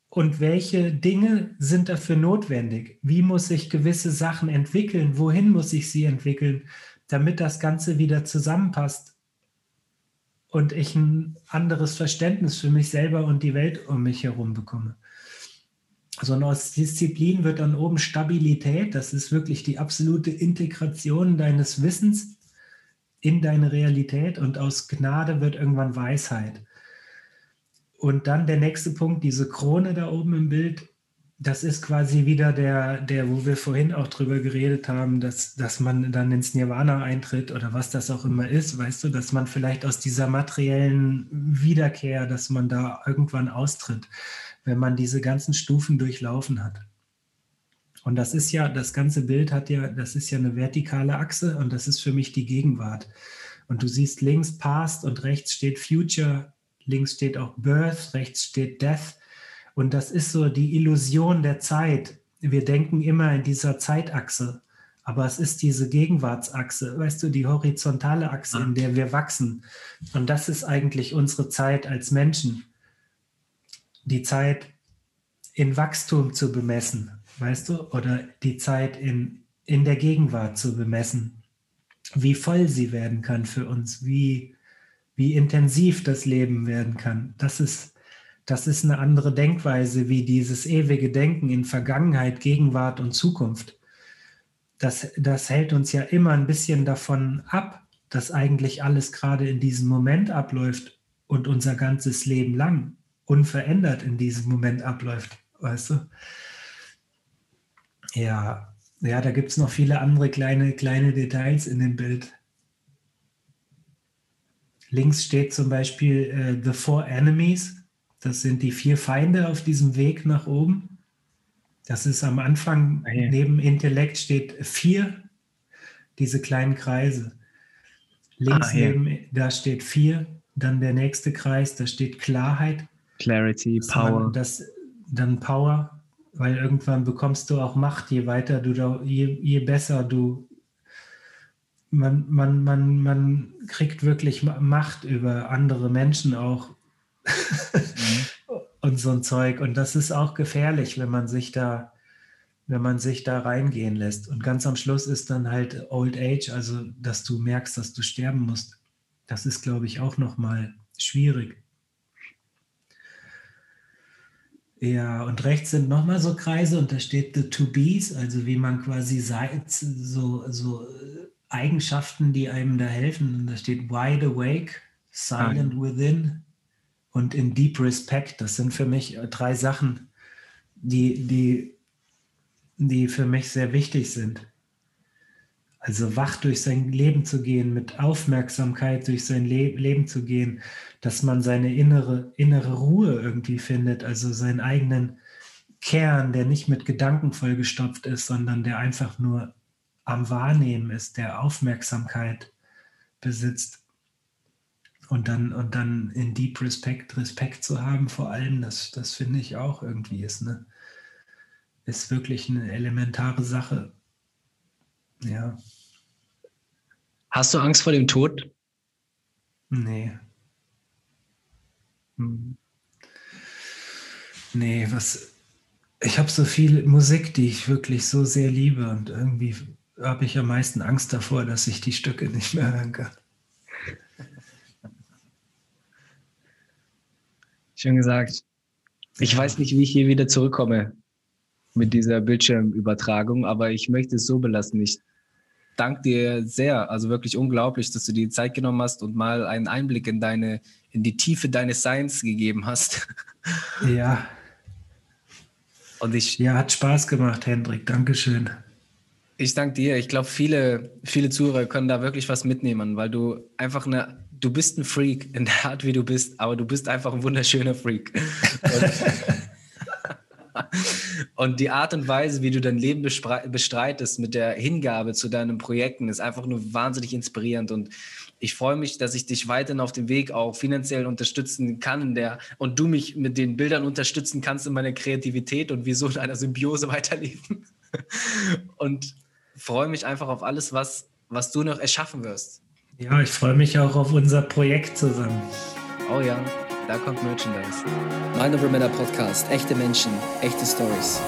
und welche Dinge sind dafür notwendig? Wie muss ich gewisse Sachen entwickeln? Wohin muss ich sie entwickeln, damit das Ganze wieder zusammenpasst und ich ein anderes Verständnis für mich selber und die Welt um mich herum bekomme. Sondern aus Disziplin wird dann oben Stabilität, das ist wirklich die absolute Integration deines Wissens in deine Realität und aus Gnade wird irgendwann Weisheit. Und dann der nächste Punkt, diese Krone da oben im Bild, das ist quasi wieder der, der, wo wir vorhin auch drüber geredet haben, dass, dass man dann ins Nirvana eintritt oder was das auch immer ist, weißt du, dass man vielleicht aus dieser materiellen Wiederkehr, dass man da irgendwann austritt, wenn man diese ganzen Stufen durchlaufen hat. Und das ist ja, das ganze Bild hat ja, das ist ja eine vertikale Achse und das ist für mich die Gegenwart. Und du siehst links Past und rechts steht Future, links steht auch Birth, rechts steht Death und das ist so die Illusion der Zeit. Wir denken immer in dieser Zeitachse, aber es ist diese Gegenwartsachse, weißt du, die horizontale Achse, in der wir wachsen. Und das ist eigentlich unsere Zeit als Menschen. Die Zeit in Wachstum zu bemessen, weißt du, oder die Zeit in, in der Gegenwart zu bemessen. Wie voll sie werden kann für uns, wie, wie intensiv das Leben werden kann. Das ist das ist eine andere Denkweise wie dieses ewige Denken in Vergangenheit, Gegenwart und Zukunft. Das, das hält uns ja immer ein bisschen davon ab, dass eigentlich alles gerade in diesem Moment abläuft und unser ganzes Leben lang unverändert in diesem Moment abläuft, weißt du? Ja, ja, da gibt es noch viele andere kleine, kleine Details in dem Bild. Links steht zum Beispiel äh, The Four Enemies. Das sind die vier Feinde auf diesem Weg nach oben. Das ist am Anfang, okay. Ah, neben Intellekt steht vier, diese kleinen Kreise. Links ah, neben, da steht vier, dann der nächste Kreis, da steht Klarheit. Clarity, Power. Das, dann Power, weil irgendwann bekommst du auch Macht, je weiter du da, je, je besser du man, man, man, man kriegt wirklich Macht über andere Menschen auch mhm. und so ein Zeug. Und das ist auch gefährlich, wenn man sich da, wenn man sich da reingehen lässt. Und ganz am Schluss ist dann halt Old Age, also dass du merkst, dass du sterben musst. Das ist, glaube ich, auch nochmal schwierig. Ja, und rechts sind nochmal so Kreise und da steht the to be's, also wie man quasi so, so Eigenschaften, die einem da helfen. Und da steht wide awake, silent within, und in Deep Respect. Das sind für mich äh, drei Sachen, die, die, die für mich sehr wichtig sind. Also wach durch sein Leben zu gehen, mit Aufmerksamkeit durch sein Le Leben zu gehen, dass man seine innere, innere Ruhe irgendwie findet, also seinen eigenen Kern, der nicht mit Gedanken vollgestopft ist, sondern der einfach nur am Wahrnehmen ist, der Aufmerksamkeit besitzt. Und dann, und dann in Deep Respect, Respekt zu haben vor allem, das, das finde ich auch irgendwie ist, ne, ist wirklich eine elementare Sache. Ja. Hast du Angst vor dem Tod? Nee. Hm. Nee, was. Ich habe so viel Musik, die ich wirklich so sehr liebe und irgendwie habe ich am meisten Angst davor, dass ich die Stücke nicht mehr hören kann. Schön gesagt. Ich weiß nicht, wie ich hier wieder zurückkomme mit dieser Bildschirmübertragung, aber ich möchte es so belassen. Ich danke dir sehr, also wirklich unglaublich, dass du dir die Zeit genommen hast und mal einen Einblick in deine, in die Tiefe deines Seins gegeben hast. Ja. Und ich. Ja, hat Spaß gemacht, Hendrik. Dankeschön. Ich danke dir. Ich glaube, viele, viele Zuhörer können da wirklich was mitnehmen, weil du einfach eine, du bist ein Freak in der Art, wie du bist, aber du bist einfach ein wunderschöner Freak. Und, die Art und Weise, wie du dein Leben bestreitest mit der Hingabe zu deinen Projekten, ist einfach nur wahnsinnig inspirierend. Und ich freue mich, dass ich dich weiterhin auf dem Weg auch finanziell unterstützen kann der, und du mich mit den Bildern unterstützen kannst in meiner Kreativität und wir so in einer Symbiose weiterleben. Und freue mich einfach auf alles, was, was du noch erschaffen wirst. Ja, ich freue mich auch auf unser Projekt zusammen. Oh ja, da kommt Merchandise. Mind Over Matter Podcast. Echte Menschen, echte Stories.